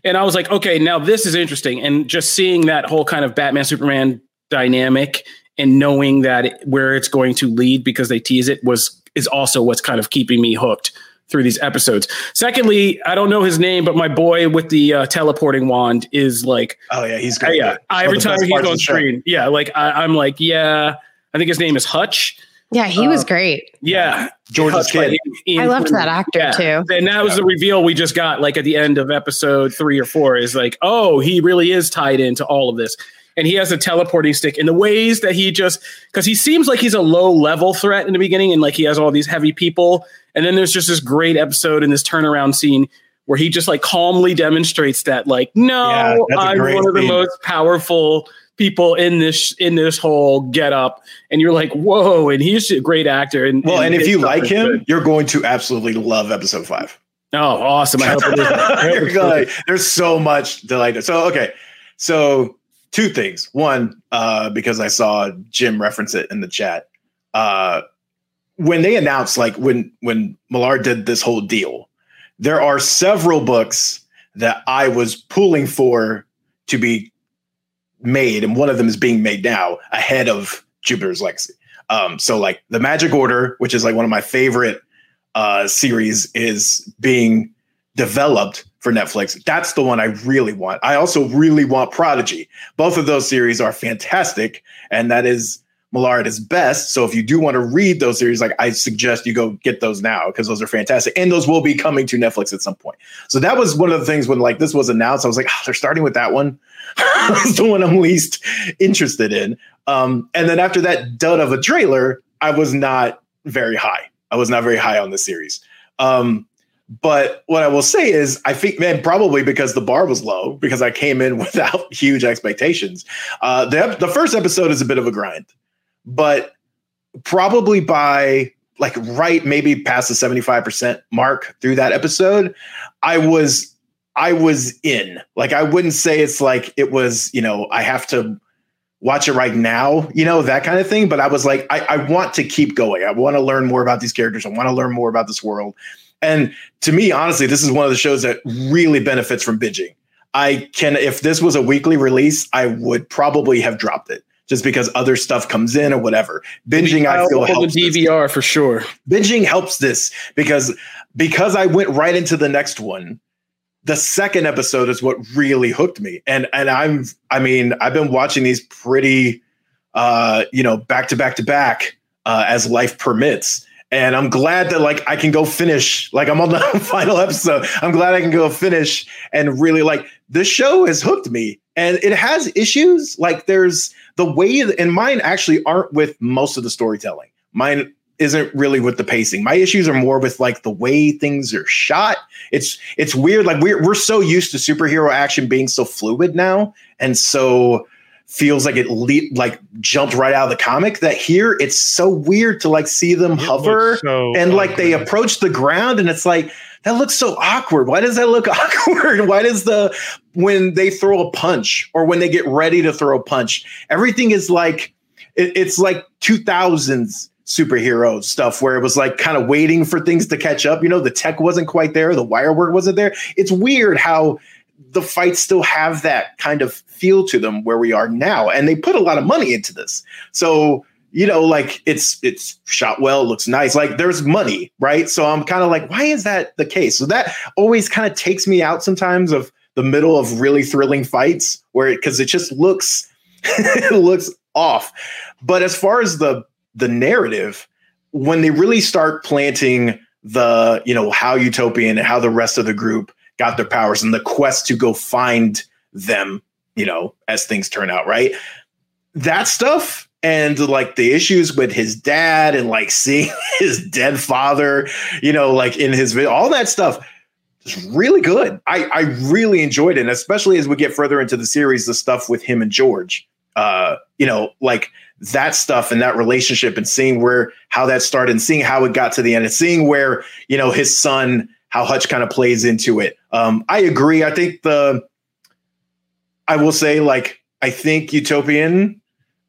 and I was like, okay, now this is interesting. And just seeing that whole kind of Batman Superman dynamic and knowing that it, where it's going to lead because they tease it was is also what's kind of keeping me hooked through these episodes. Secondly, I don't know his name, but my boy with the uh, teleporting wand is like, oh yeah, he's great. Uh, yeah, every time he's on screen, yeah, like I, am like, yeah, I think his name is Hutch. Yeah, he was uh, great. Yeah, George's kid. I loved that actor yeah. too. And that was the reveal we just got, like at the end of episode three or four. Is like, oh, he really is tied into all of this, and he has a teleporting stick. And the ways that he just, because he seems like he's a low level threat in the beginning, and like he has all these heavy people, and then there's just this great episode in this turnaround scene where he just like calmly demonstrates that, like, no, yeah, I'm one of the most powerful people in this in this whole get up and you're like whoa and he's a great actor and well and, and if you like him good. you're going to absolutely love episode five. Oh, awesome. I hope it is. (laughs) Like, there's so much delight so okay. So two things. One uh because i saw jim reference it in the chat uh when they announced like when when Millar did this whole deal there are several books that i was pulling for to be made, and one of them is being made now ahead of Jupiter's Legacy. Um, so like the Magic Order, which is like one of my favorite uh, series, is being developed for Netflix. That's the one I really want. I also really want Prodigy. Both of those series are fantastic, and that is Millar at his best. So if you do want to read those series, like I suggest you go get those now because those are fantastic, and those will be coming to Netflix at some point. So that was one of the things when like this was announced. I was like, oh, they're starting with that one. (laughs) That's the one I'm least interested in. Um, and then after that dud of a trailer, I was not very high. I was not very high on the series. Um, but what I will say is, I think, man, probably because the bar was low, because I came in (laughs) without huge expectations. Uh, the, the first episode is a bit of a grind, but probably by like right maybe past the 75% mark through that episode, I was I was in. Like I wouldn't say it's like it was, you know, I have to watch it right now, you know, that kind of thing. But I was like, I, I want to keep going. I want to learn more about these characters. I want to learn more about this world. And to me, honestly, this is one of the shows that really benefits from binging. I can, if this was a weekly release, I would probably have dropped it just because other stuff comes in or whatever. Binging, I feel the helps this. DVR for sure. Binging helps this because because I went right into the next one. The second episode is what really hooked me, and and I'm I mean I've been watching these pretty, uh, you know, back to back to back uh, as life permits. And I'm glad that like I can go finish. Like I'm on the (laughs) final episode. I'm glad I can go finish and really like this show has hooked me. And it has issues. Like there's the way and mine actually aren't with most of the storytelling. Mine isn't really with the pacing. My issues are more with like the way things are shot. It's it's weird. Like we're we're so used to superhero action being so fluid now, and so feels like it le- like jumped right out of the comic. That here it's so weird to like see them It hover so and like they approach the ground, and it's like that looks so awkward. Why does that look (laughs) awkward? Why does the when they throw a punch or when they get ready to throw a punch, everything is like it, it's like 2000s superhero stuff where it was like kind of waiting for things to catch up. You know, the tech wasn't quite there, the wire work wasn't there. It's weird how the fights still have that kind of feel to them where we are now. And they put a lot of money into this. So, you know, like it's it's shot well, looks nice. Like there's money, right? So I'm kind of like, why is that the case? So that always kind of takes me out sometimes of the middle of really thrilling fights where because it, just looks (laughs) it looks off. But as far as the the narrative, when they really start planting the, you know, how Utopian and how the rest of the group got their powers and the quest to go find them, you know, as things turn out, right? That stuff and like the issues with his dad and like seeing (laughs) his dead father, you know, like in his all that stuff is really good. I, I really enjoyed it, and especially as we get further into the series, the stuff with him and George. Uh, you know, like that stuff and that relationship and seeing where how that started and seeing how it got to the end and seeing where, you know, his son, how Hutch kind of plays into it. Um, I agree. I think the I will say, like, I think Utopian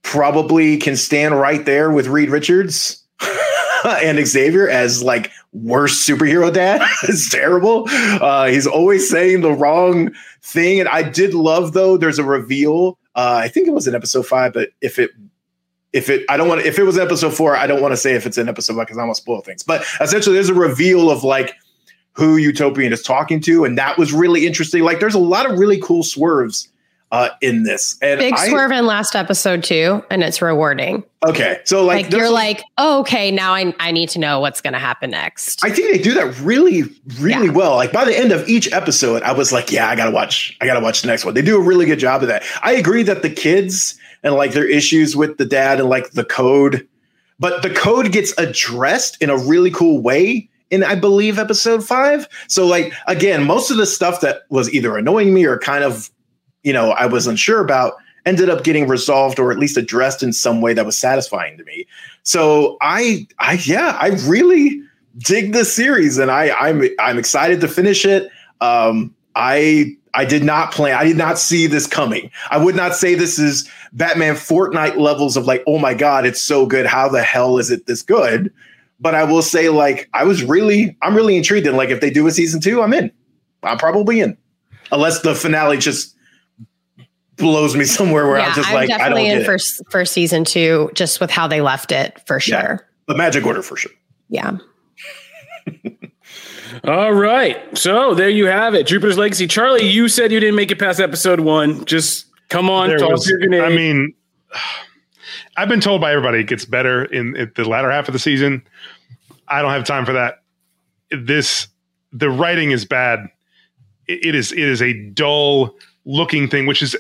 probably can stand right there with Reed Richards (laughs) and Xavier as like worst superhero dad. (laughs) it's terrible. Uh, he's always saying the wrong thing. And I did love though. There's a reveal. Uh, I think it was in episode five, but if it if it I don't want if it was episode four, I don't want to say if it's an episode five because I want to spoil things. But essentially, there's a reveal of like who Utopian is talking to, and that was really interesting. Like, there's a lot of really cool swerves uh, in this. And Big I- swerve in last episode too, and it's rewarding. Okay, so like, Like, you're like, oh, okay, now I I need to know what's going to happen next. I think they do that really, really Yeah. well. Like by the end of each episode, I was like, yeah, I gotta watch, I gotta watch the next one. They do a really good job of that. I agree that the kids and like their issues with the dad and like the code, but the code gets addressed in a really cool way in I believe episode five. So like again, most of the stuff that was either annoying me or kind of, you know, I was unsure about ended up getting resolved or at least addressed in some way that was satisfying to me. So I I yeah, I really dig this series and I I'm I'm excited to finish it. Um I I did not plan I did not see this coming. I would not say this is Batman Fortnite levels of like, oh my god, it's so good. How the hell is it this good? But I will say, like, I was really, I'm really intrigued. And like, if they do a season two, I'm in. I'm probably in, unless the finale just blows me (laughs) somewhere where I'm just I'm like, I don't definitely get in it. for for season two, just with how they left it for Yeah. sure. The Magic Order for sure. Yeah. All right. So there you have it. Jupiter's Legacy. Charlie, you said you didn't make it past episode one. Just come on, There toss was- your grenade. I mean, (sighs) I've been told by everybody it gets better in, in the latter half of the season. I don't have time for that. This the writing is bad. It- it is it is a dull looking thing, which is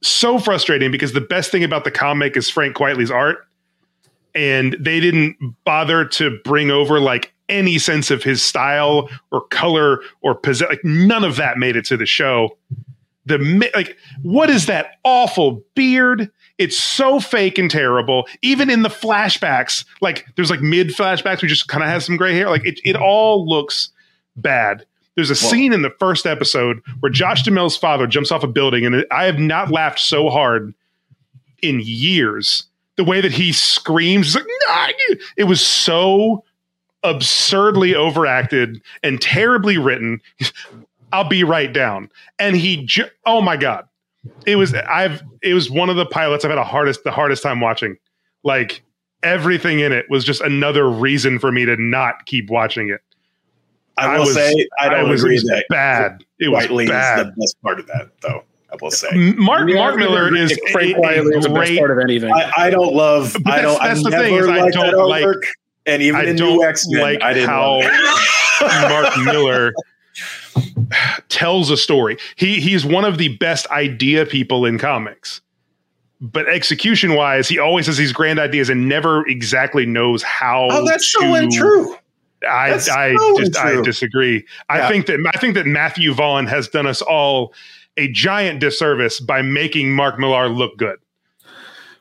so frustrating because the best thing about the comic is Frank Quitely's art, and they didn't bother to bring over like any sense of his style or color or possess. Like none of that made it to the show the like what is that awful beard it's so fake and terrible even in the flashbacks like there's like mid flashbacks we just kind of has some gray hair like it, it all looks bad there's a scene in the first episode where Josh Duhamel's father jumps off a building and i have not laughed so hard in years the way that he screams like "Nah!" it was so absurdly overacted and terribly written I'll be right down. And he, ju- oh my God. it was I've it was one of the pilots I've had a hardest the hardest time watching. Like everything in it was just another reason for me to not keep watching it. I will was, say I don't was, agree it was that bad. It was Whiteley bad. is the best part of that, though. I will say. Mark Yeah, Mark Millar agree. is Frank a, Quitely a is the best part of anything. I, I don't love. I don't. that's- I that's the thing is I don't like- artwork, and even I in don't New X Men, like I didn't. how. (laughs) Mark Millar tells a story. He he's one of the best idea people in comics. But execution wise, he always has these grand ideas and never exactly knows how. oh, that's so to- untrue. I That's I so just I untrue. disagree. I think that I think that Matthew Vaughn has done us all a giant disservice by making Mark Millar look good.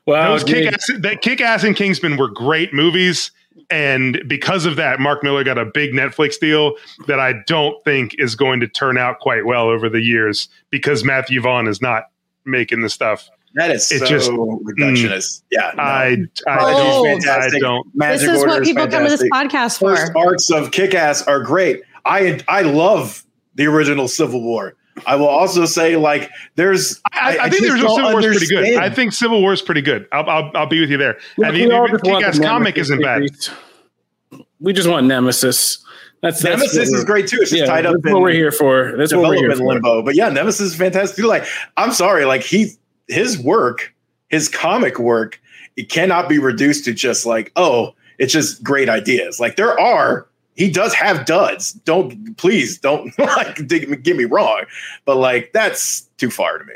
Well, Those dude. kick ass that kick ass and Kingsman were great movies. And because of that, Mark Millar got a big Netflix deal that I don't think is going to turn out quite well over the years because Matthew Vaughn is not making the stuff. That is It so just- mm, reductionist. yeah, no. I I, Oh. don't, I don't. This is Order what people come to this fantastic. podcast First for. arcs of Kick Ass are great. I I love the original Civil War. I will also say, like, there's. I, I, I think there's just Civil War is pretty good. I think Civil War is pretty good. I'll, I'll, I'll be with you there. Look, and we all the just want kick ass comic Nemesis isn't bad. We just want Nemesis. That's, that's Nemesis what is we're- great too. It's just Yeah, tied up that's in what we're here for. That's what we're here for. limbo. But yeah, Nemesis is fantastic. Like, I'm sorry, like he his work, his comic work, it cannot be reduced to just like, oh, it's just great ideas. Like there are, he does have duds. Don't please don't (laughs) like get me wrong, but like that's too far to me.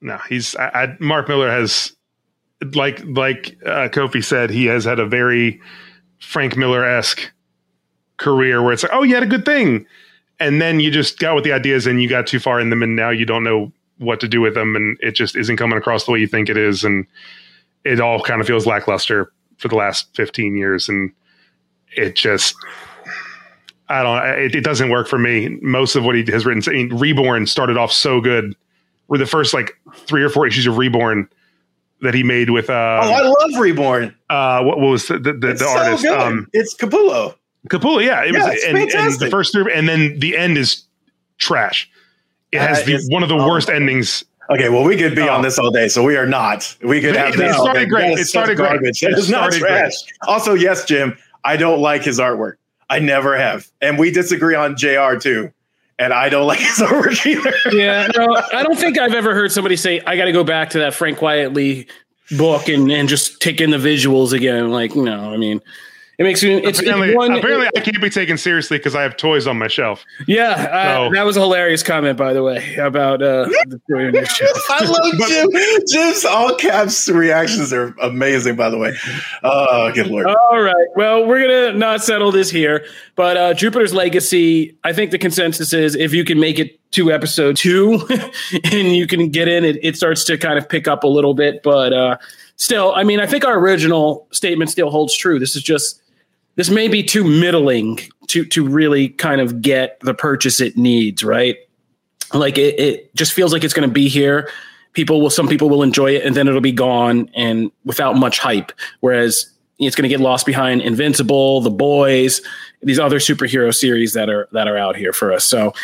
No, he's I, I, Mark Millar has like like uh, Kofi said, he has had a very Frank Miller esque career where it's like, oh, you had a good thing, and then you just got with the ideas and you got too far in them, and now you don't know what to do with them, and it just isn't coming across the way you think it is, and it all kind of feels lackluster for the last fifteen years, and it just. I don't. It, it doesn't work for me. Most of what he has written, I mean, Reborn started off so good. Were the first like three or four issues of Reborn that he made with uh, oh, I love Reborn. uh what was the the, the, the artist um it's Capullo. Capullo yeah it Yeah, was and, and the first three and then the end is trash it has Uh, the one of the oh. worst endings Okay, well, we could be Oh. on this all day, so we are not. We could have it this. all started great. It started great. It is not trash. Also, yes, Jim, I don't like his artwork. I never have, and we disagree on Jr. too. And I don't (laughs) like his artwork either. Yeah, no, I don't think I've ever heard somebody say, I got to go back to that Frank Quitely book and, and just take in the visuals again. Like, no, I mean, it makes me, it's, apparently, it's one, apparently I can't be taken seriously because I have toys on my shelf yeah, uh, So- that was a hilarious comment, by the way, about uh, (laughs) the toy on your shelf. (laughs) I love Jim. Jim's all caps reactions are amazing, by the way. Oh, good lord. All right. Well, we're gonna not settle this here, but uh, Jupiter's Legacy. I think the consensus is if you can make it to episode two, (laughs) and you can get in, it, it starts to kind of pick up a little bit. But uh, still, I mean, I think our original statement still holds true. This is just this may be too middling to to really kind of get the purchase it needs, right? Like it, it just feels like it's going to be here. People will, some people will enjoy it, and then it'll be gone and without much hype. Whereas it's going to get lost behind Invincible, The Boys, these other superhero series that are that are out here for us. So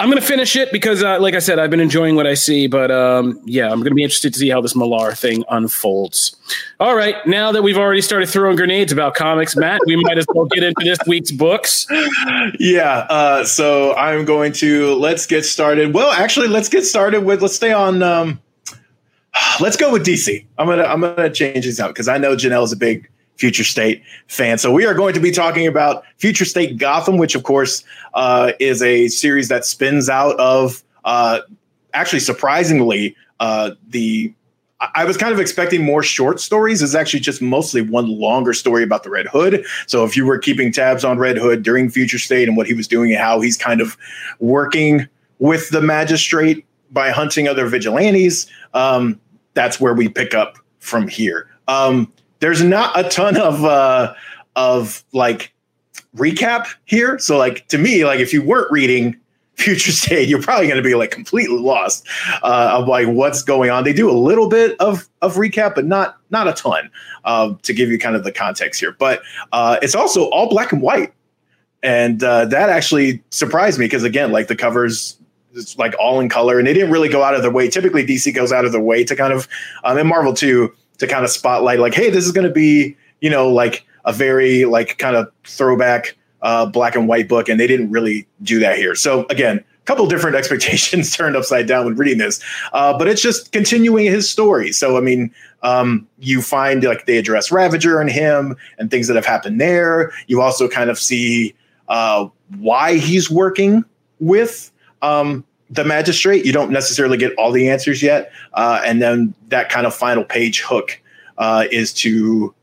I'm to finish it because, uh, like I said, I've been enjoying what I see. But um, yeah, I'm to be interested to see how this Millar thing unfolds. All right, now that we've already started throwing grenades about comics, Matt, we might as well get into this week's books. Yeah. Uh, so I'm going to let's get started. Well, actually, let's get started with let's stay on. Um, let's go with DC. I'm gonna I'm gonna change these out because I know Janelle is a big Future State fan. So we are going to be talking about Future State Gotham, which of course uh, is a series that spins out of uh, actually surprisingly uh, the. I- was kind of expecting more short stories. It's actually just mostly one longer story about the Red Hood. So if you were keeping tabs on Red Hood during Future State and what he was doing and how he's kind of working with the magistrate by hunting other vigilantes, um, that's where we pick up from here. Um, there's not a ton of uh, of like recap here. So like to me, like if you weren't reading (laughs) Future State, you're probably going to be like completely lost uh, of like what's going on. They do a little bit of of recap, but not not a ton uh, to give you kind of the context here. But uh, it's also all black and white, and uh, that actually surprised me because again, like the covers it's like all in color, and they didn't really go out of their way. Typically, DC goes out of their way to kind of, um, and Marvel too, to kind of spotlight like, hey, this is going to be, you know, like a very like kind of throwback uh, black and white book, and they didn't really do that here. So again, a couple different (laughs) expectations turned upside down when reading this, uh, but it's just continuing his story. So I mean, um, you find like they address Ravager and him and things that have happened there. You also kind of see uh, why he's working with um, the magistrate. You don't necessarily get all the answers yet, uh, and then that kind of final page hook uh, is to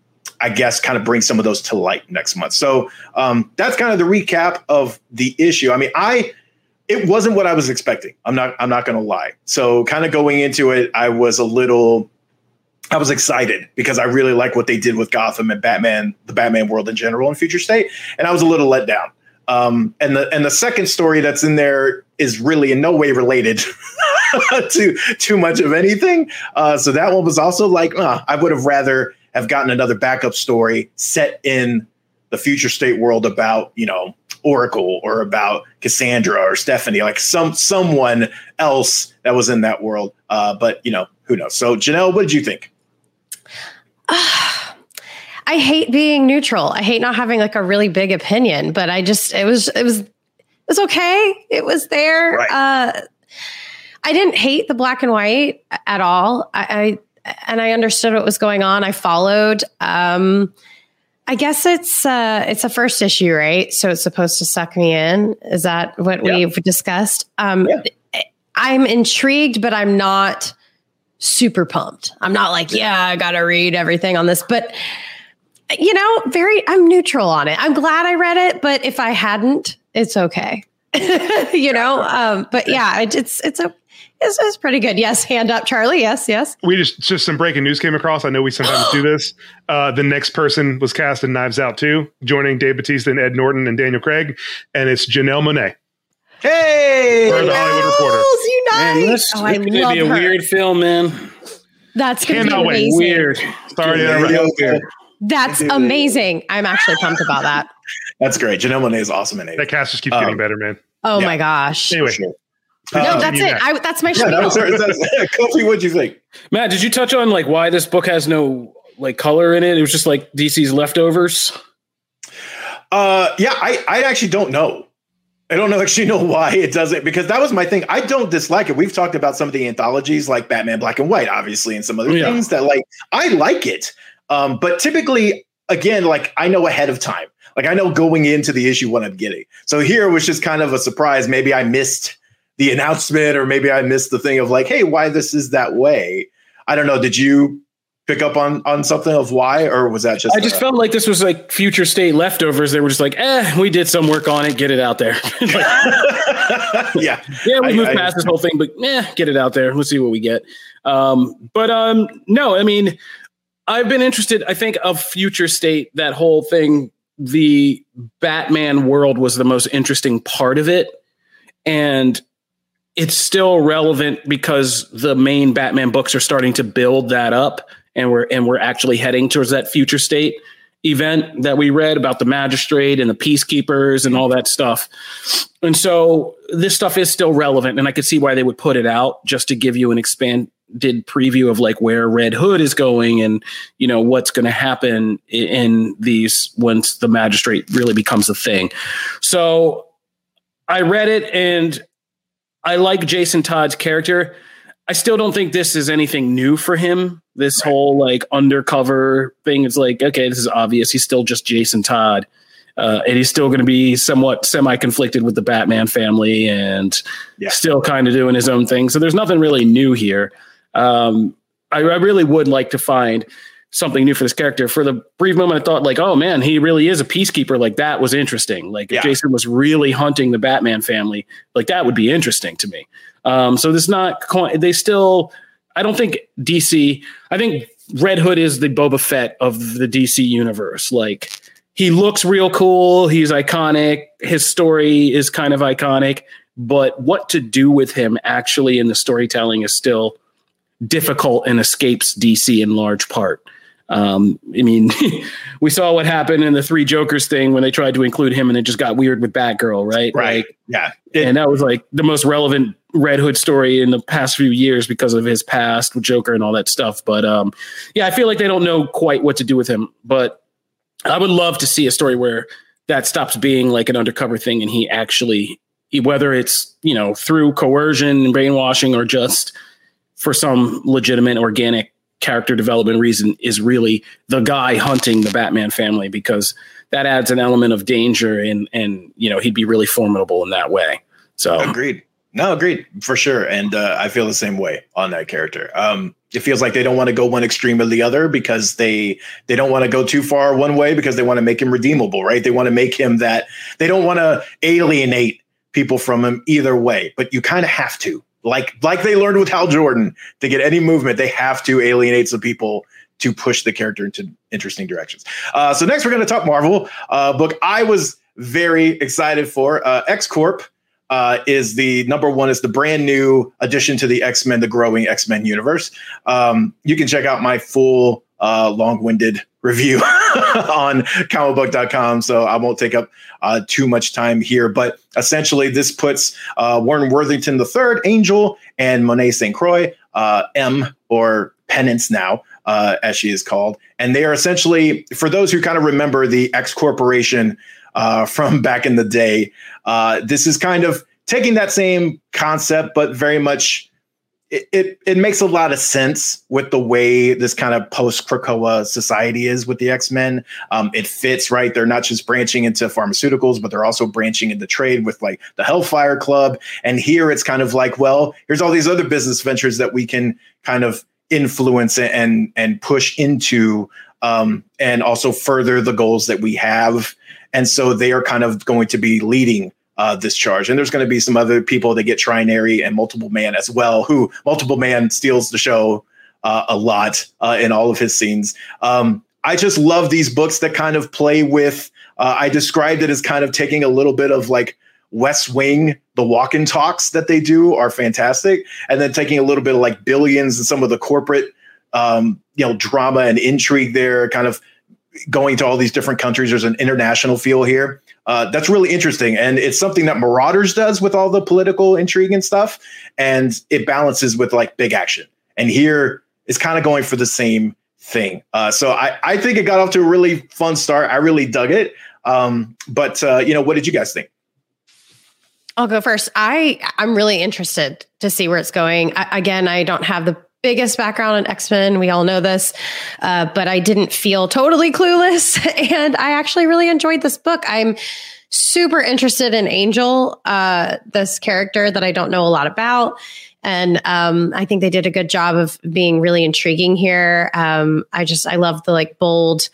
I guess, kind of bring some of those to light next month. So um, that's kind of the recap of the issue. I mean, I it wasn't what I was expecting. I'm not I'm not going to lie. So kind of going into it, I was a little I was excited because I really like what they did with Gotham and Batman, the Batman world in general and Future State, and I was a little let down. Um, and the and the second story that's in there is really in no way related (laughs) to too much of anything. Uh, so that one was also like, uh, I would have rather have gotten another backup story set in the future state world about you know Oracle or about Cassandra or Stephanie, like some someone else that was in that world. Uh, but you know who knows. So Janelle, what did you think? (sighs) I hate being neutral. I hate not having like a really big opinion, but I just it was it was was okay. It was there. Right. Uh, I didn't hate the black and white at all. I, I and I understood what was going on. I followed. Um, I guess it's uh, it's a first issue, right? So it's supposed to suck me in. Is that what Yeah. we've discussed? Um, Yeah. I'm intrigued, but I'm not super pumped. I'm not like, yeah, I got to read everything on this, but you know, very, I'm neutral on it. I'm glad I read it, but if I hadn't, it's okay. (laughs) (laughs) you know, um, but yeah, it, it's, it's a, it's, it's pretty good. Yes. Hand up, Charlie. Yes. Yes. We just just some breaking news came across. I know we sometimes do (gasps) this. Uh, the next person was cast in Knives Out too, joining Dave Bautista and Ed Norton and Daniel Craig, and it's Janelle Monae. Hey, For the Hollywood Reporter. Girls Man, this, oh, I this is gonna love be a her. weird film, man. That's going to be Cannot wait. Weird. Sorry, to There you interrupt. That's amazing. I'm actually pumped about that. (laughs) That's great. Janelle Monae is awesome in it. that cast just keeps Um, getting better, man. Oh Yeah. my gosh. Anyway, Sure. No, Um, that's it. next. I, that's my yeah, that was that's, (laughs) Kofi, what'd you think? Matt, did you touch on like why this book has no like color in it? It was just like DC's leftovers. Uh, yeah, I, I actually don't know. I don't know (laughs) actually know why it doesn't because that was my thing. I don't dislike it. We've talked about some of the anthologies like Batman Black and White, obviously, and some other Yeah. things that like I like it. Um, but typically, again, like I know ahead of time. Like I know going into the issue what I'm getting. So here was just kind of a surprise. Maybe I missed the announcement, or maybe I missed the thing of like, hey, why this is that way. I don't know. Did you pick up on on something of why, or was that just? I just felt like this was like future state leftovers. They were just like, eh, we did some work on it, get it out there. (laughs) Like, (laughs) yeah. yeah, we I- moved I- past this whole thing, but eh, get it out there. Let's see what we get. Um, but um, no, I mean, I've been interested. I think of future state, that whole thing, the Batman world was the most interesting part of it, and it's still relevant because the main Batman books are starting to build that up, and we're and we're actually heading towards that future state event that we read about the magistrate and the peacekeepers and all that stuff. And so this stuff is still relevant, and I could see why they would put it out just to give you an expanded preview of like where Red Hood is going and you know what's going to happen i- in these once the magistrate really becomes a thing. So I read it and I like Jason Todd's character. I still don't think this is anything new for him. This whole like undercover thing is like, okay, this is obvious. He's still just Jason Todd. Uh, and he's still going to be somewhat semi conflicted with the Batman family and Yeah. still kind of doing his own thing. So there's nothing really new here. Um, I, I really would like to find something new for this character. For the brief moment, I thought like, oh man, he really is a peacekeeper. Like that was interesting. Like if Jason was really hunting the Batman family, like that would be interesting to me. Um, so this not they still. I don't think DC. I think Red Hood is the Boba Fett of the DC universe. Like he looks real cool. He's iconic. His story is kind of iconic, but what to do with him actually in the storytelling is still difficult and escapes DC in large part. Um, I mean, (laughs) we saw what happened in the Three Jokers thing when they tried to include him, and it just got weird with Batgirl, right? Right. Like, yeah. It- and that was like the most relevant Red Hood story in the past few years because of his past with Joker and all that stuff. But um, yeah, I feel like they don't know quite what to do with him. But I would love to see a story where that stops being like an undercover thing and he actually, whether it's you know through coercion and brainwashing or just for some legitimate organic character development reason, is really the guy hunting the Batman family because that adds an element of danger and and you know he'd be really formidable in that way. So Agreed. No, agreed for sure. And uh, I feel the same way on that character. Um, it feels like they don't want to go one extreme or the other because they they don't want to go too far one way because they want to make him redeemable, right? They want to make him that they don't want to alienate people from him either way. But you kind of have to, like like they learned with Hal Jordan, to get any movement, they have to alienate some people to push the character into interesting directions. Uh, so next, we're going to talk Marvel uh, book. I was very excited for uh, X Corp uh, is the number one is the brand new addition to the x-men the growing x-men universe um, you can check out my full uh, long-winded review (laughs) on comicbook.com so i won't take up uh, too much time here but essentially this puts uh, warren worthington III, angel and monet st croix uh, m or penance now uh, as she is called and they are essentially for those who kind of remember the x corporation uh, from back in the day. Uh, this is kind of taking that same concept, but very much it, it, it makes a lot of sense with the way this kind of post Krakoa society is with the X Men. Um, it fits right. They're not just branching into pharmaceuticals, but they're also branching into trade with like the Hellfire Club. And here it's kind of like, well, here's all these other business ventures that we can kind of influence and and push into, um, and also further the goals that we have and so they are kind of going to be leading uh, this charge. And there's going to be some other people that get Trinary and Multiple Man as well, who Multiple Man steals the show uh, a lot uh, in all of his scenes. Um, I just love these books that kind of play with. Uh, I described it as kind of taking a little bit of like West Wing, the walk and talks that they do are fantastic, and then taking a little bit of like Billions and some of the corporate, um, you know, drama and intrigue there, kind of going to all these different countries. There's an international feel here. Uh, that's really interesting. And it's something that Marauders does with all the political intrigue and stuff. And it balances with like big action. And here it's kind of going for the same thing. Uh, so I, I think it got off to a really fun start. I really dug it. Um, but, uh, you know, what did you guys think? I'll go first. I I'm really interested to see where it's going. I, again, I don't have the biggest background in X Men. We all know this, uh, but I didn't feel totally clueless, (laughs) and I actually really enjoyed this book. I'm super interested in Angel, uh, this character that I don't know a lot about. And um, I think they did a good job of being really intriguing here. Um, I just, I love the like bold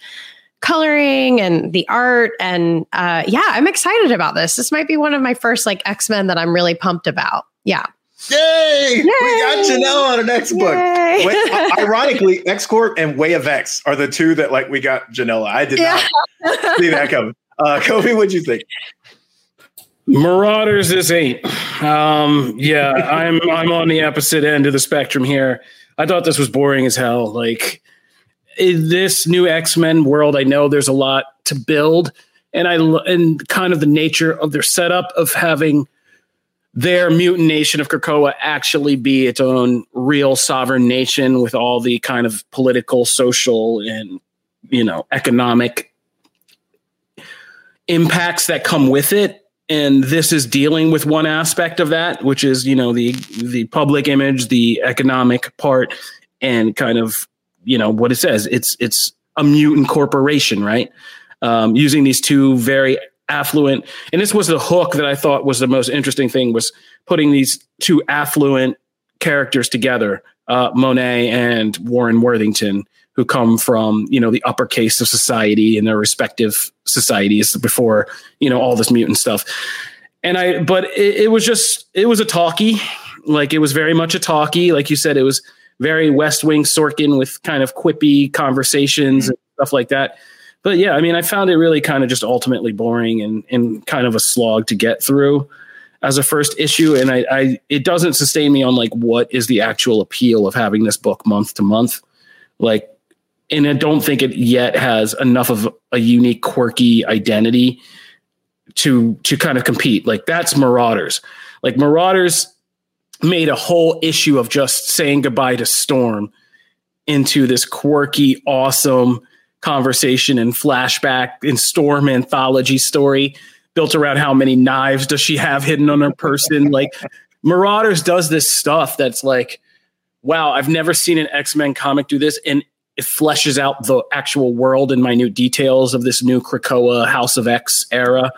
coloring and the art. And uh, yeah, I'm excited about this. This might be one of my first like X Men that I'm really pumped about. Yeah. Yay! We got Janelle on our next book. Wait, (laughs) ironically, X Corp and Way of X are the two that like we got Janella. I did Yeah. not (laughs) see that coming. Uh, Kofi, what'd you think? Marauders is eight. Um, yeah, I'm I'm on the opposite end of the spectrum here. I thought this was boring as hell. Like in this new X Men world, I know there's a lot to build, and I and kind of the nature of their setup of having their mutant nation of Krakoa actually be its own real sovereign nation with all the kind of political, social, and you know economic impacts that come with it. And this is dealing with one aspect of that which is you know the the public image the economic part and kind of you know what it says. It's it's a mutant corporation right? Um, using these two very affluent. And this was the hook that i thought was the most interesting thing was putting these two affluent characters together uh, monet and warren worthington who come from you know the upper case of society in their respective societies before you know all this mutant stuff. And i but it, it was just it was a talkie. Like it was very much a talkie. Like you said it was very west wing sorkin with kind of quippy conversations and stuff like that but yeah i mean i found it really kind of just ultimately boring and and kind of a slog to get through as a first issue and I, I it doesn't sustain me on like what is the actual appeal of having this book month to month like and I don't think it yet has enough of a unique, quirky identity to to kind of compete. Like that's Marauders. Like Marauders made a whole issue of just saying goodbye to Storm into this quirky, awesome conversation and flashback and Storm anthology story built around how many knives does she have hidden on her person. like Marauders does this stuff that's like, wow, I've never seen an X Men comic do this, and it fleshes out the actual world and minute details of this new Krakoa House of X era,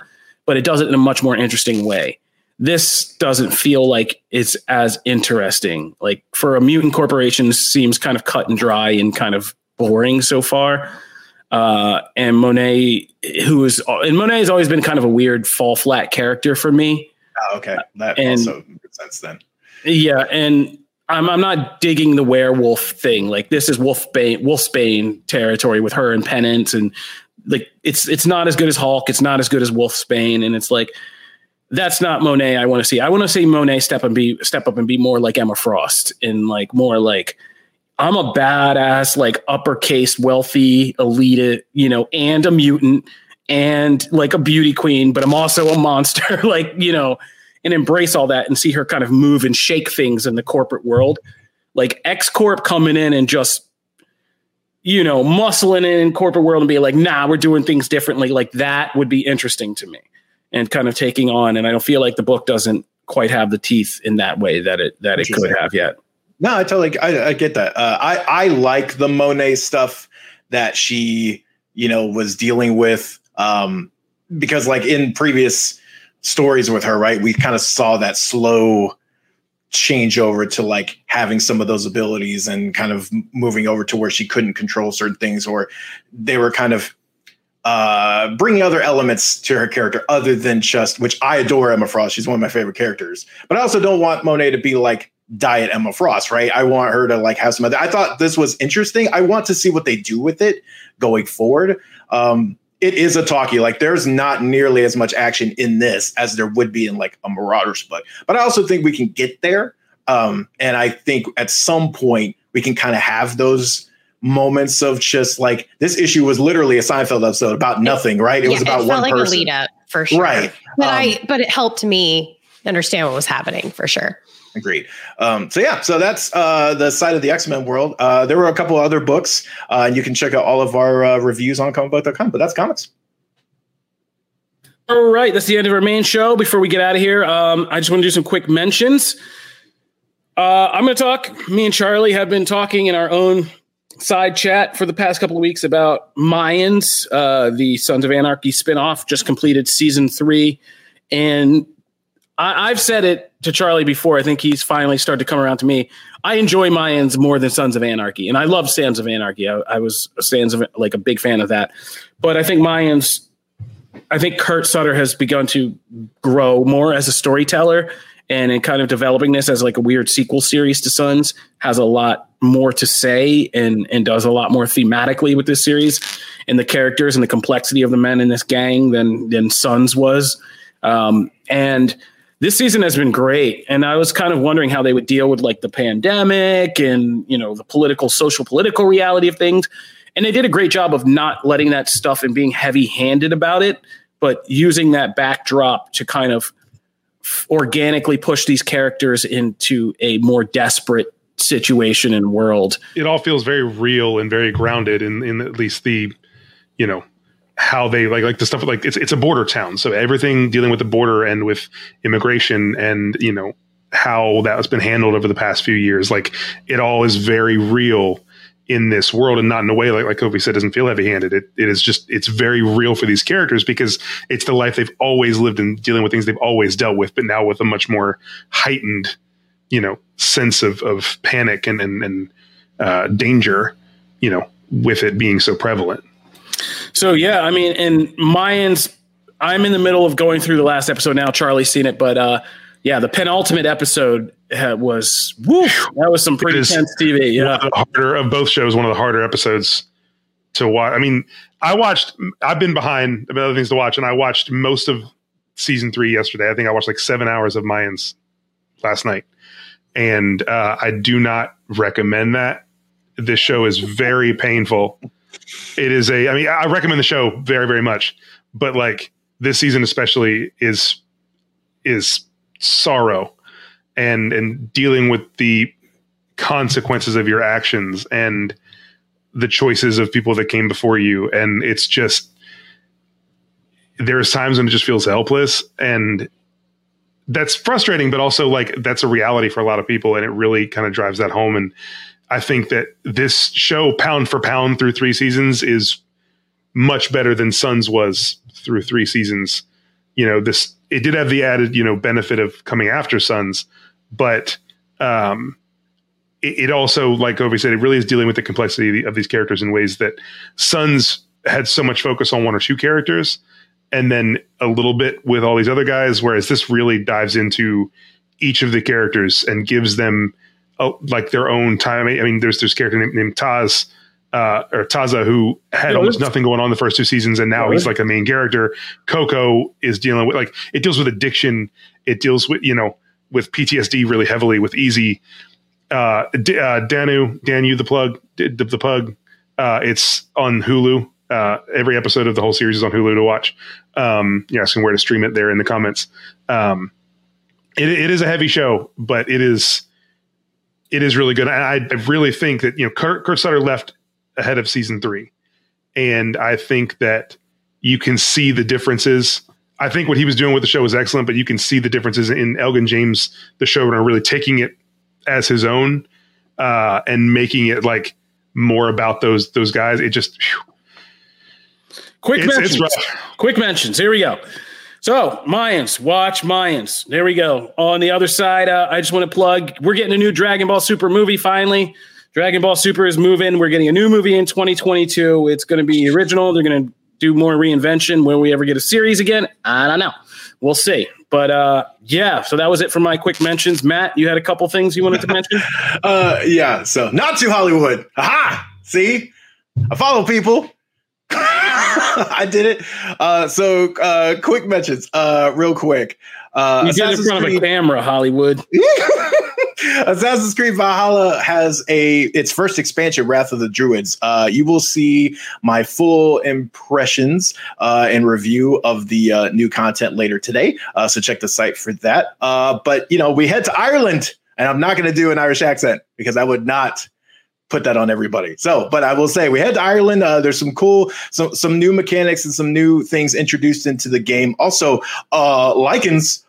but it does it in a much more interesting way. This doesn't feel like it's as interesting. Like for a mutant corporation, seems kind of cut and dry and kind of boring so far. Uh, and Monet, who is and Monet has always been kind of a weird fall flat character for me. Oh, okay, that And- also makes sense then. Yeah, and I'm I'm not digging the werewolf thing. Like this is Wolfbane Wolfsbane territory with her and Penance, and like it's it's not as good as Hulk. It's not as good as Wolfsbane, and it's like that's not Monet. I want to see. I want to see Monet step and be step up and be more like Emma Frost, and like more like I'm a badass, like uppercase, wealthy, elite, you know, and a mutant and like a beauty queen, but I'm also a monster. (laughs) like, you know, and embrace all that and see her kind of move and shake things in the corporate world. Like X Corp coming in and just, you know, muscling in corporate world and be like, nah, we're doing things differently. Like that would be interesting to me and kind of taking on. And I don't feel like the book doesn't quite have the teeth in that way that it that it could have yet. No, I totally I, I get that. Uh, I I like the Monet stuff that she you know was dealing with um, because like in previous stories with her, right? We kind of saw that slow change over to like having some of those abilities and kind of moving over to where she couldn't control certain things or they were kind of uh bringing other elements to her character other than just which I adore Emma Frost. She's one of my favorite characters. But I also don't want Monet to be like diet Emma Frost, right? I want her to like have some other I thought this was interesting. I want to see what they do with it going forward. Um it is a talkie. Like there's not nearly as much action in this as there would be in like a Marauders book. But I also think we can get there. Um, and I think at some point we can kind of have those moments of just like this issue was literally a Seinfeld episode about nothing, right? It was about it one like person. a lead up for sure. Right. But Um, I but it helped me understand what was happening for sure. Agreed. Um, so yeah, so that's uh, the side of the X Men world. Uh, there were a couple other books, uh, and you can check out all of our uh, reviews on comicbook.com. But that's comics. All right, that's the end of our main show. Before we get out of here, um, I just want to do some quick mentions. Uh, I'm going to talk. Me and Charlie have been talking in our own side chat for the past couple of weeks about Mayans, uh, the Sons of Anarchy spinoff, just completed season three, and I, I've said it to Charlie before. I think he's finally started to come around to me. I enjoy Mayans more than Sons of Anarchy, and I love Sons of Anarchy. I, I was a Sons of like a big fan of that, but I think Mayans I think Kurt Sutter has begun to grow more as a storyteller and in kind of developing this as like a weird sequel series to Sons has a lot more to say and and does a lot more thematically with this series and the characters and the complexity of the men in this gang than than Sons was. Um, and this season has been great. And i was kind of wondering how they would deal with like the pandemic and you know the political social political reality of things. And they did a great job of not letting that stuff and being heavy handed about it but using that backdrop to kind of organically push these characters into a more desperate situation and world. It all feels very real and very grounded in, in at least the, you know, how they like like the stuff like it's it's a border town, so everything dealing with the border and with immigration and you know how that has been handled over the past few years, like it all is very real in this world and not in a way like like Kofi said doesn't feel heavy handed. It it is just it's very real for these characters because it's the life they've always lived and dealing with things they've always dealt with, but now with a much more heightened you know sense of of panic and and, and uh, danger you know with it being so prevalent So yeah, I mean, and Mayans, I'm in the middle of going through the last episode now. Charlie's seen it, but uh, yeah, the penultimate episode uh, was woo, that was some pretty is tense TV. one Yeah, of the harder of both shows one of the harder episodes to watch i mean i watched i've been behind about other things to watch and i watched most of season three yesterday i think i watched like seven hours of mayans last night and uh, i do not recommend that this show is very painful. It is a. I mean, I recommend the show very, very much, but like this season especially is is sorrow and and dealing with the consequences of your actions and the choices of people that came before you and it's just there's times when it just feels helpless and that's frustrating but also like that's a reality for a lot of people and it really kind of drives that home and i think that this show pound for pound through three seasons is much better than sons was through three seasons. You know this it did have the added you know benefit of coming after sons but um it, it also like Kofi said it really is dealing with the complexity of these characters in ways that sons had so much focus on one or two characters and then a little bit with all these other guys whereas this really dives into each of the characters and gives them a, like their own time i mean there's this character named, named taz uh, or Taza, who had Yeah, almost nothing going on the first two seasons, and now Yeah, he's like a main character. Coco is dealing with like it deals with addiction. It deals with you know with PTSD really heavily with EZ. Uh, D- uh, Danu, Danu the plug, D- the, the pug. Uh, it's on Hulu. Uh, every episode of the whole series is on Hulu to watch. Um, you're asking where to stream it there in the comments. Um, it, it is a heavy show, but it is it is really good. I, I really think that you know Kurt, Kurt Sutter left ahead of season three, and I think that you can see the differences. I think what he was doing with the show was excellent, but you can see the differences in Elgin James, the showrunner, really taking it as his own uh, and making it like more about those those guys. It just phew, Quick It's- mentions. it's. Quick mentions. Here we go. So Mayans, watch Mayans. There we go. On the other side, uh, I just want to plug. We're getting a new Dragon Ball Super movie finally. Dragon Ball Super is moving. We're getting a new movie in 2022. It's going to be original. They're going to do more reinvention. Will we ever get a series again? I don't know. We'll see. But uh, yeah, so that was it for my quick mentions. Matt, you had a couple things you wanted to mention. (laughs) Uh, yeah. So not to Hollywood. Aha! See, I follow people. (laughs) I did it. Uh, so uh, quick mentions. Uh, real quick. Uh, You did it in Assassin's front of a camera, Hollywood. (laughs) Assassin's Creed Valhalla has a its first expansion, Wrath of the Druids. Uh, you will see my full impressions uh, and review of the uh, new content later today. Uh, so check the site for that. Uh, but you know, we head to Ireland, and I'm not going to do an Irish accent because I would not put that on everybody. So, but I will say we head to Ireland. Uh, there's some cool, some some new mechanics and some new things introduced into the game. Also, uh, Lycans.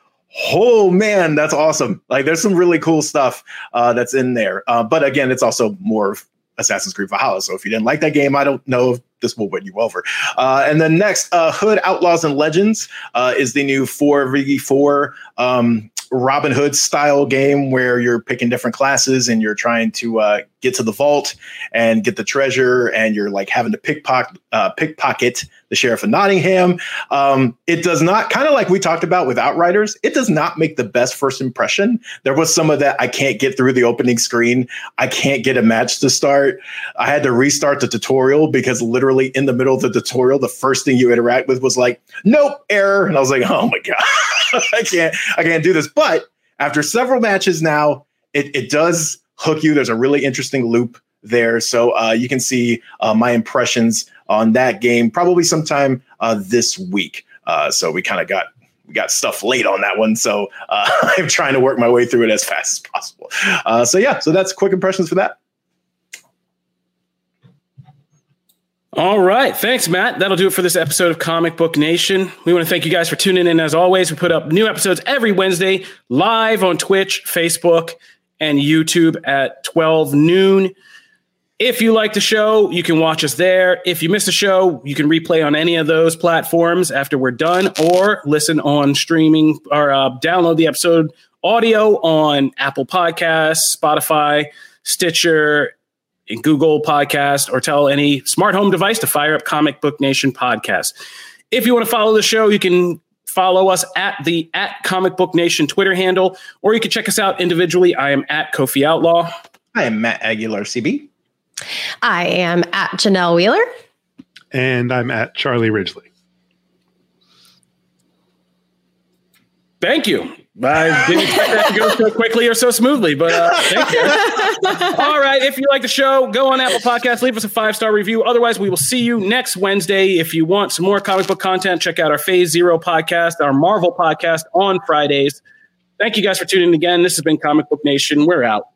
Oh man, that's awesome! Like, there's some really cool stuff uh, that's in there. Uh, but again, it's also more of Assassin's Creed Valhalla. So if you didn't like that game, I don't know if this will win you over. Uh, and then next, uh, Hood Outlaws and Legends uh, is the new 4v4 um, Robin Hood style game where you're picking different classes and you're trying to uh, get to the vault and get the treasure, and you're like having to pickpocket, uh, pickpocket the sheriff of Nottingham. Um, it does not, kind of like we talked about with Outriders, it does not make the best first impression. There was some of that I can't get through the opening screen. I can't get a match to start. I had to restart the tutorial because literally in the middle of the tutorial, the first thing you interact with was like, nope, error. And I was like, oh my (laughs) God, I can't, I can't do this. But after several matches now, it, it does hook you. There's a really interesting loop there. So uh, you can see uh, my impressions on that game probably sometime uh, this week. Uh, so we kind of got we got stuff late on that one. So uh, (laughs) I'm trying to work my way through it as fast as possible. Uh, so yeah, so that's quick impressions for that. All right. Thanks, Matt. That'll do it for this episode of Comic Book Nation. We want to thank you guys for tuning in. As always, we put up new episodes every Wednesday live on Twitch, Facebook, and YouTube at 12 noon. If you like the show, you can watch us there. If you miss the show, you can replay on any of those platforms after we're done or listen on streaming or uh, download the episode audio on Apple Podcasts, Spotify, Stitcher, in Google Podcast or tell any smart home device to fire up Comic Book Nation podcast. If you want to follow the show, you can follow us at the at Comic Book Nation Twitter handle, or you can check us out individually. I am at Kofi Outlaw. I am Matt Aguilar, CB. I am at Janelle Wheeler. and I'm at Charlie Ridgely. Thank you. I didn't expect that to go so quickly or so smoothly, but uh, thank you. (laughs) All right. If you like the show, go on Apple Podcasts, leave us a five star review. Otherwise, we will see you next Wednesday. If you want some more comic book content, check out our Phase Zero podcast, our Marvel podcast on Fridays. Thank you guys for tuning in again. This has been Comic Book Nation. We're out.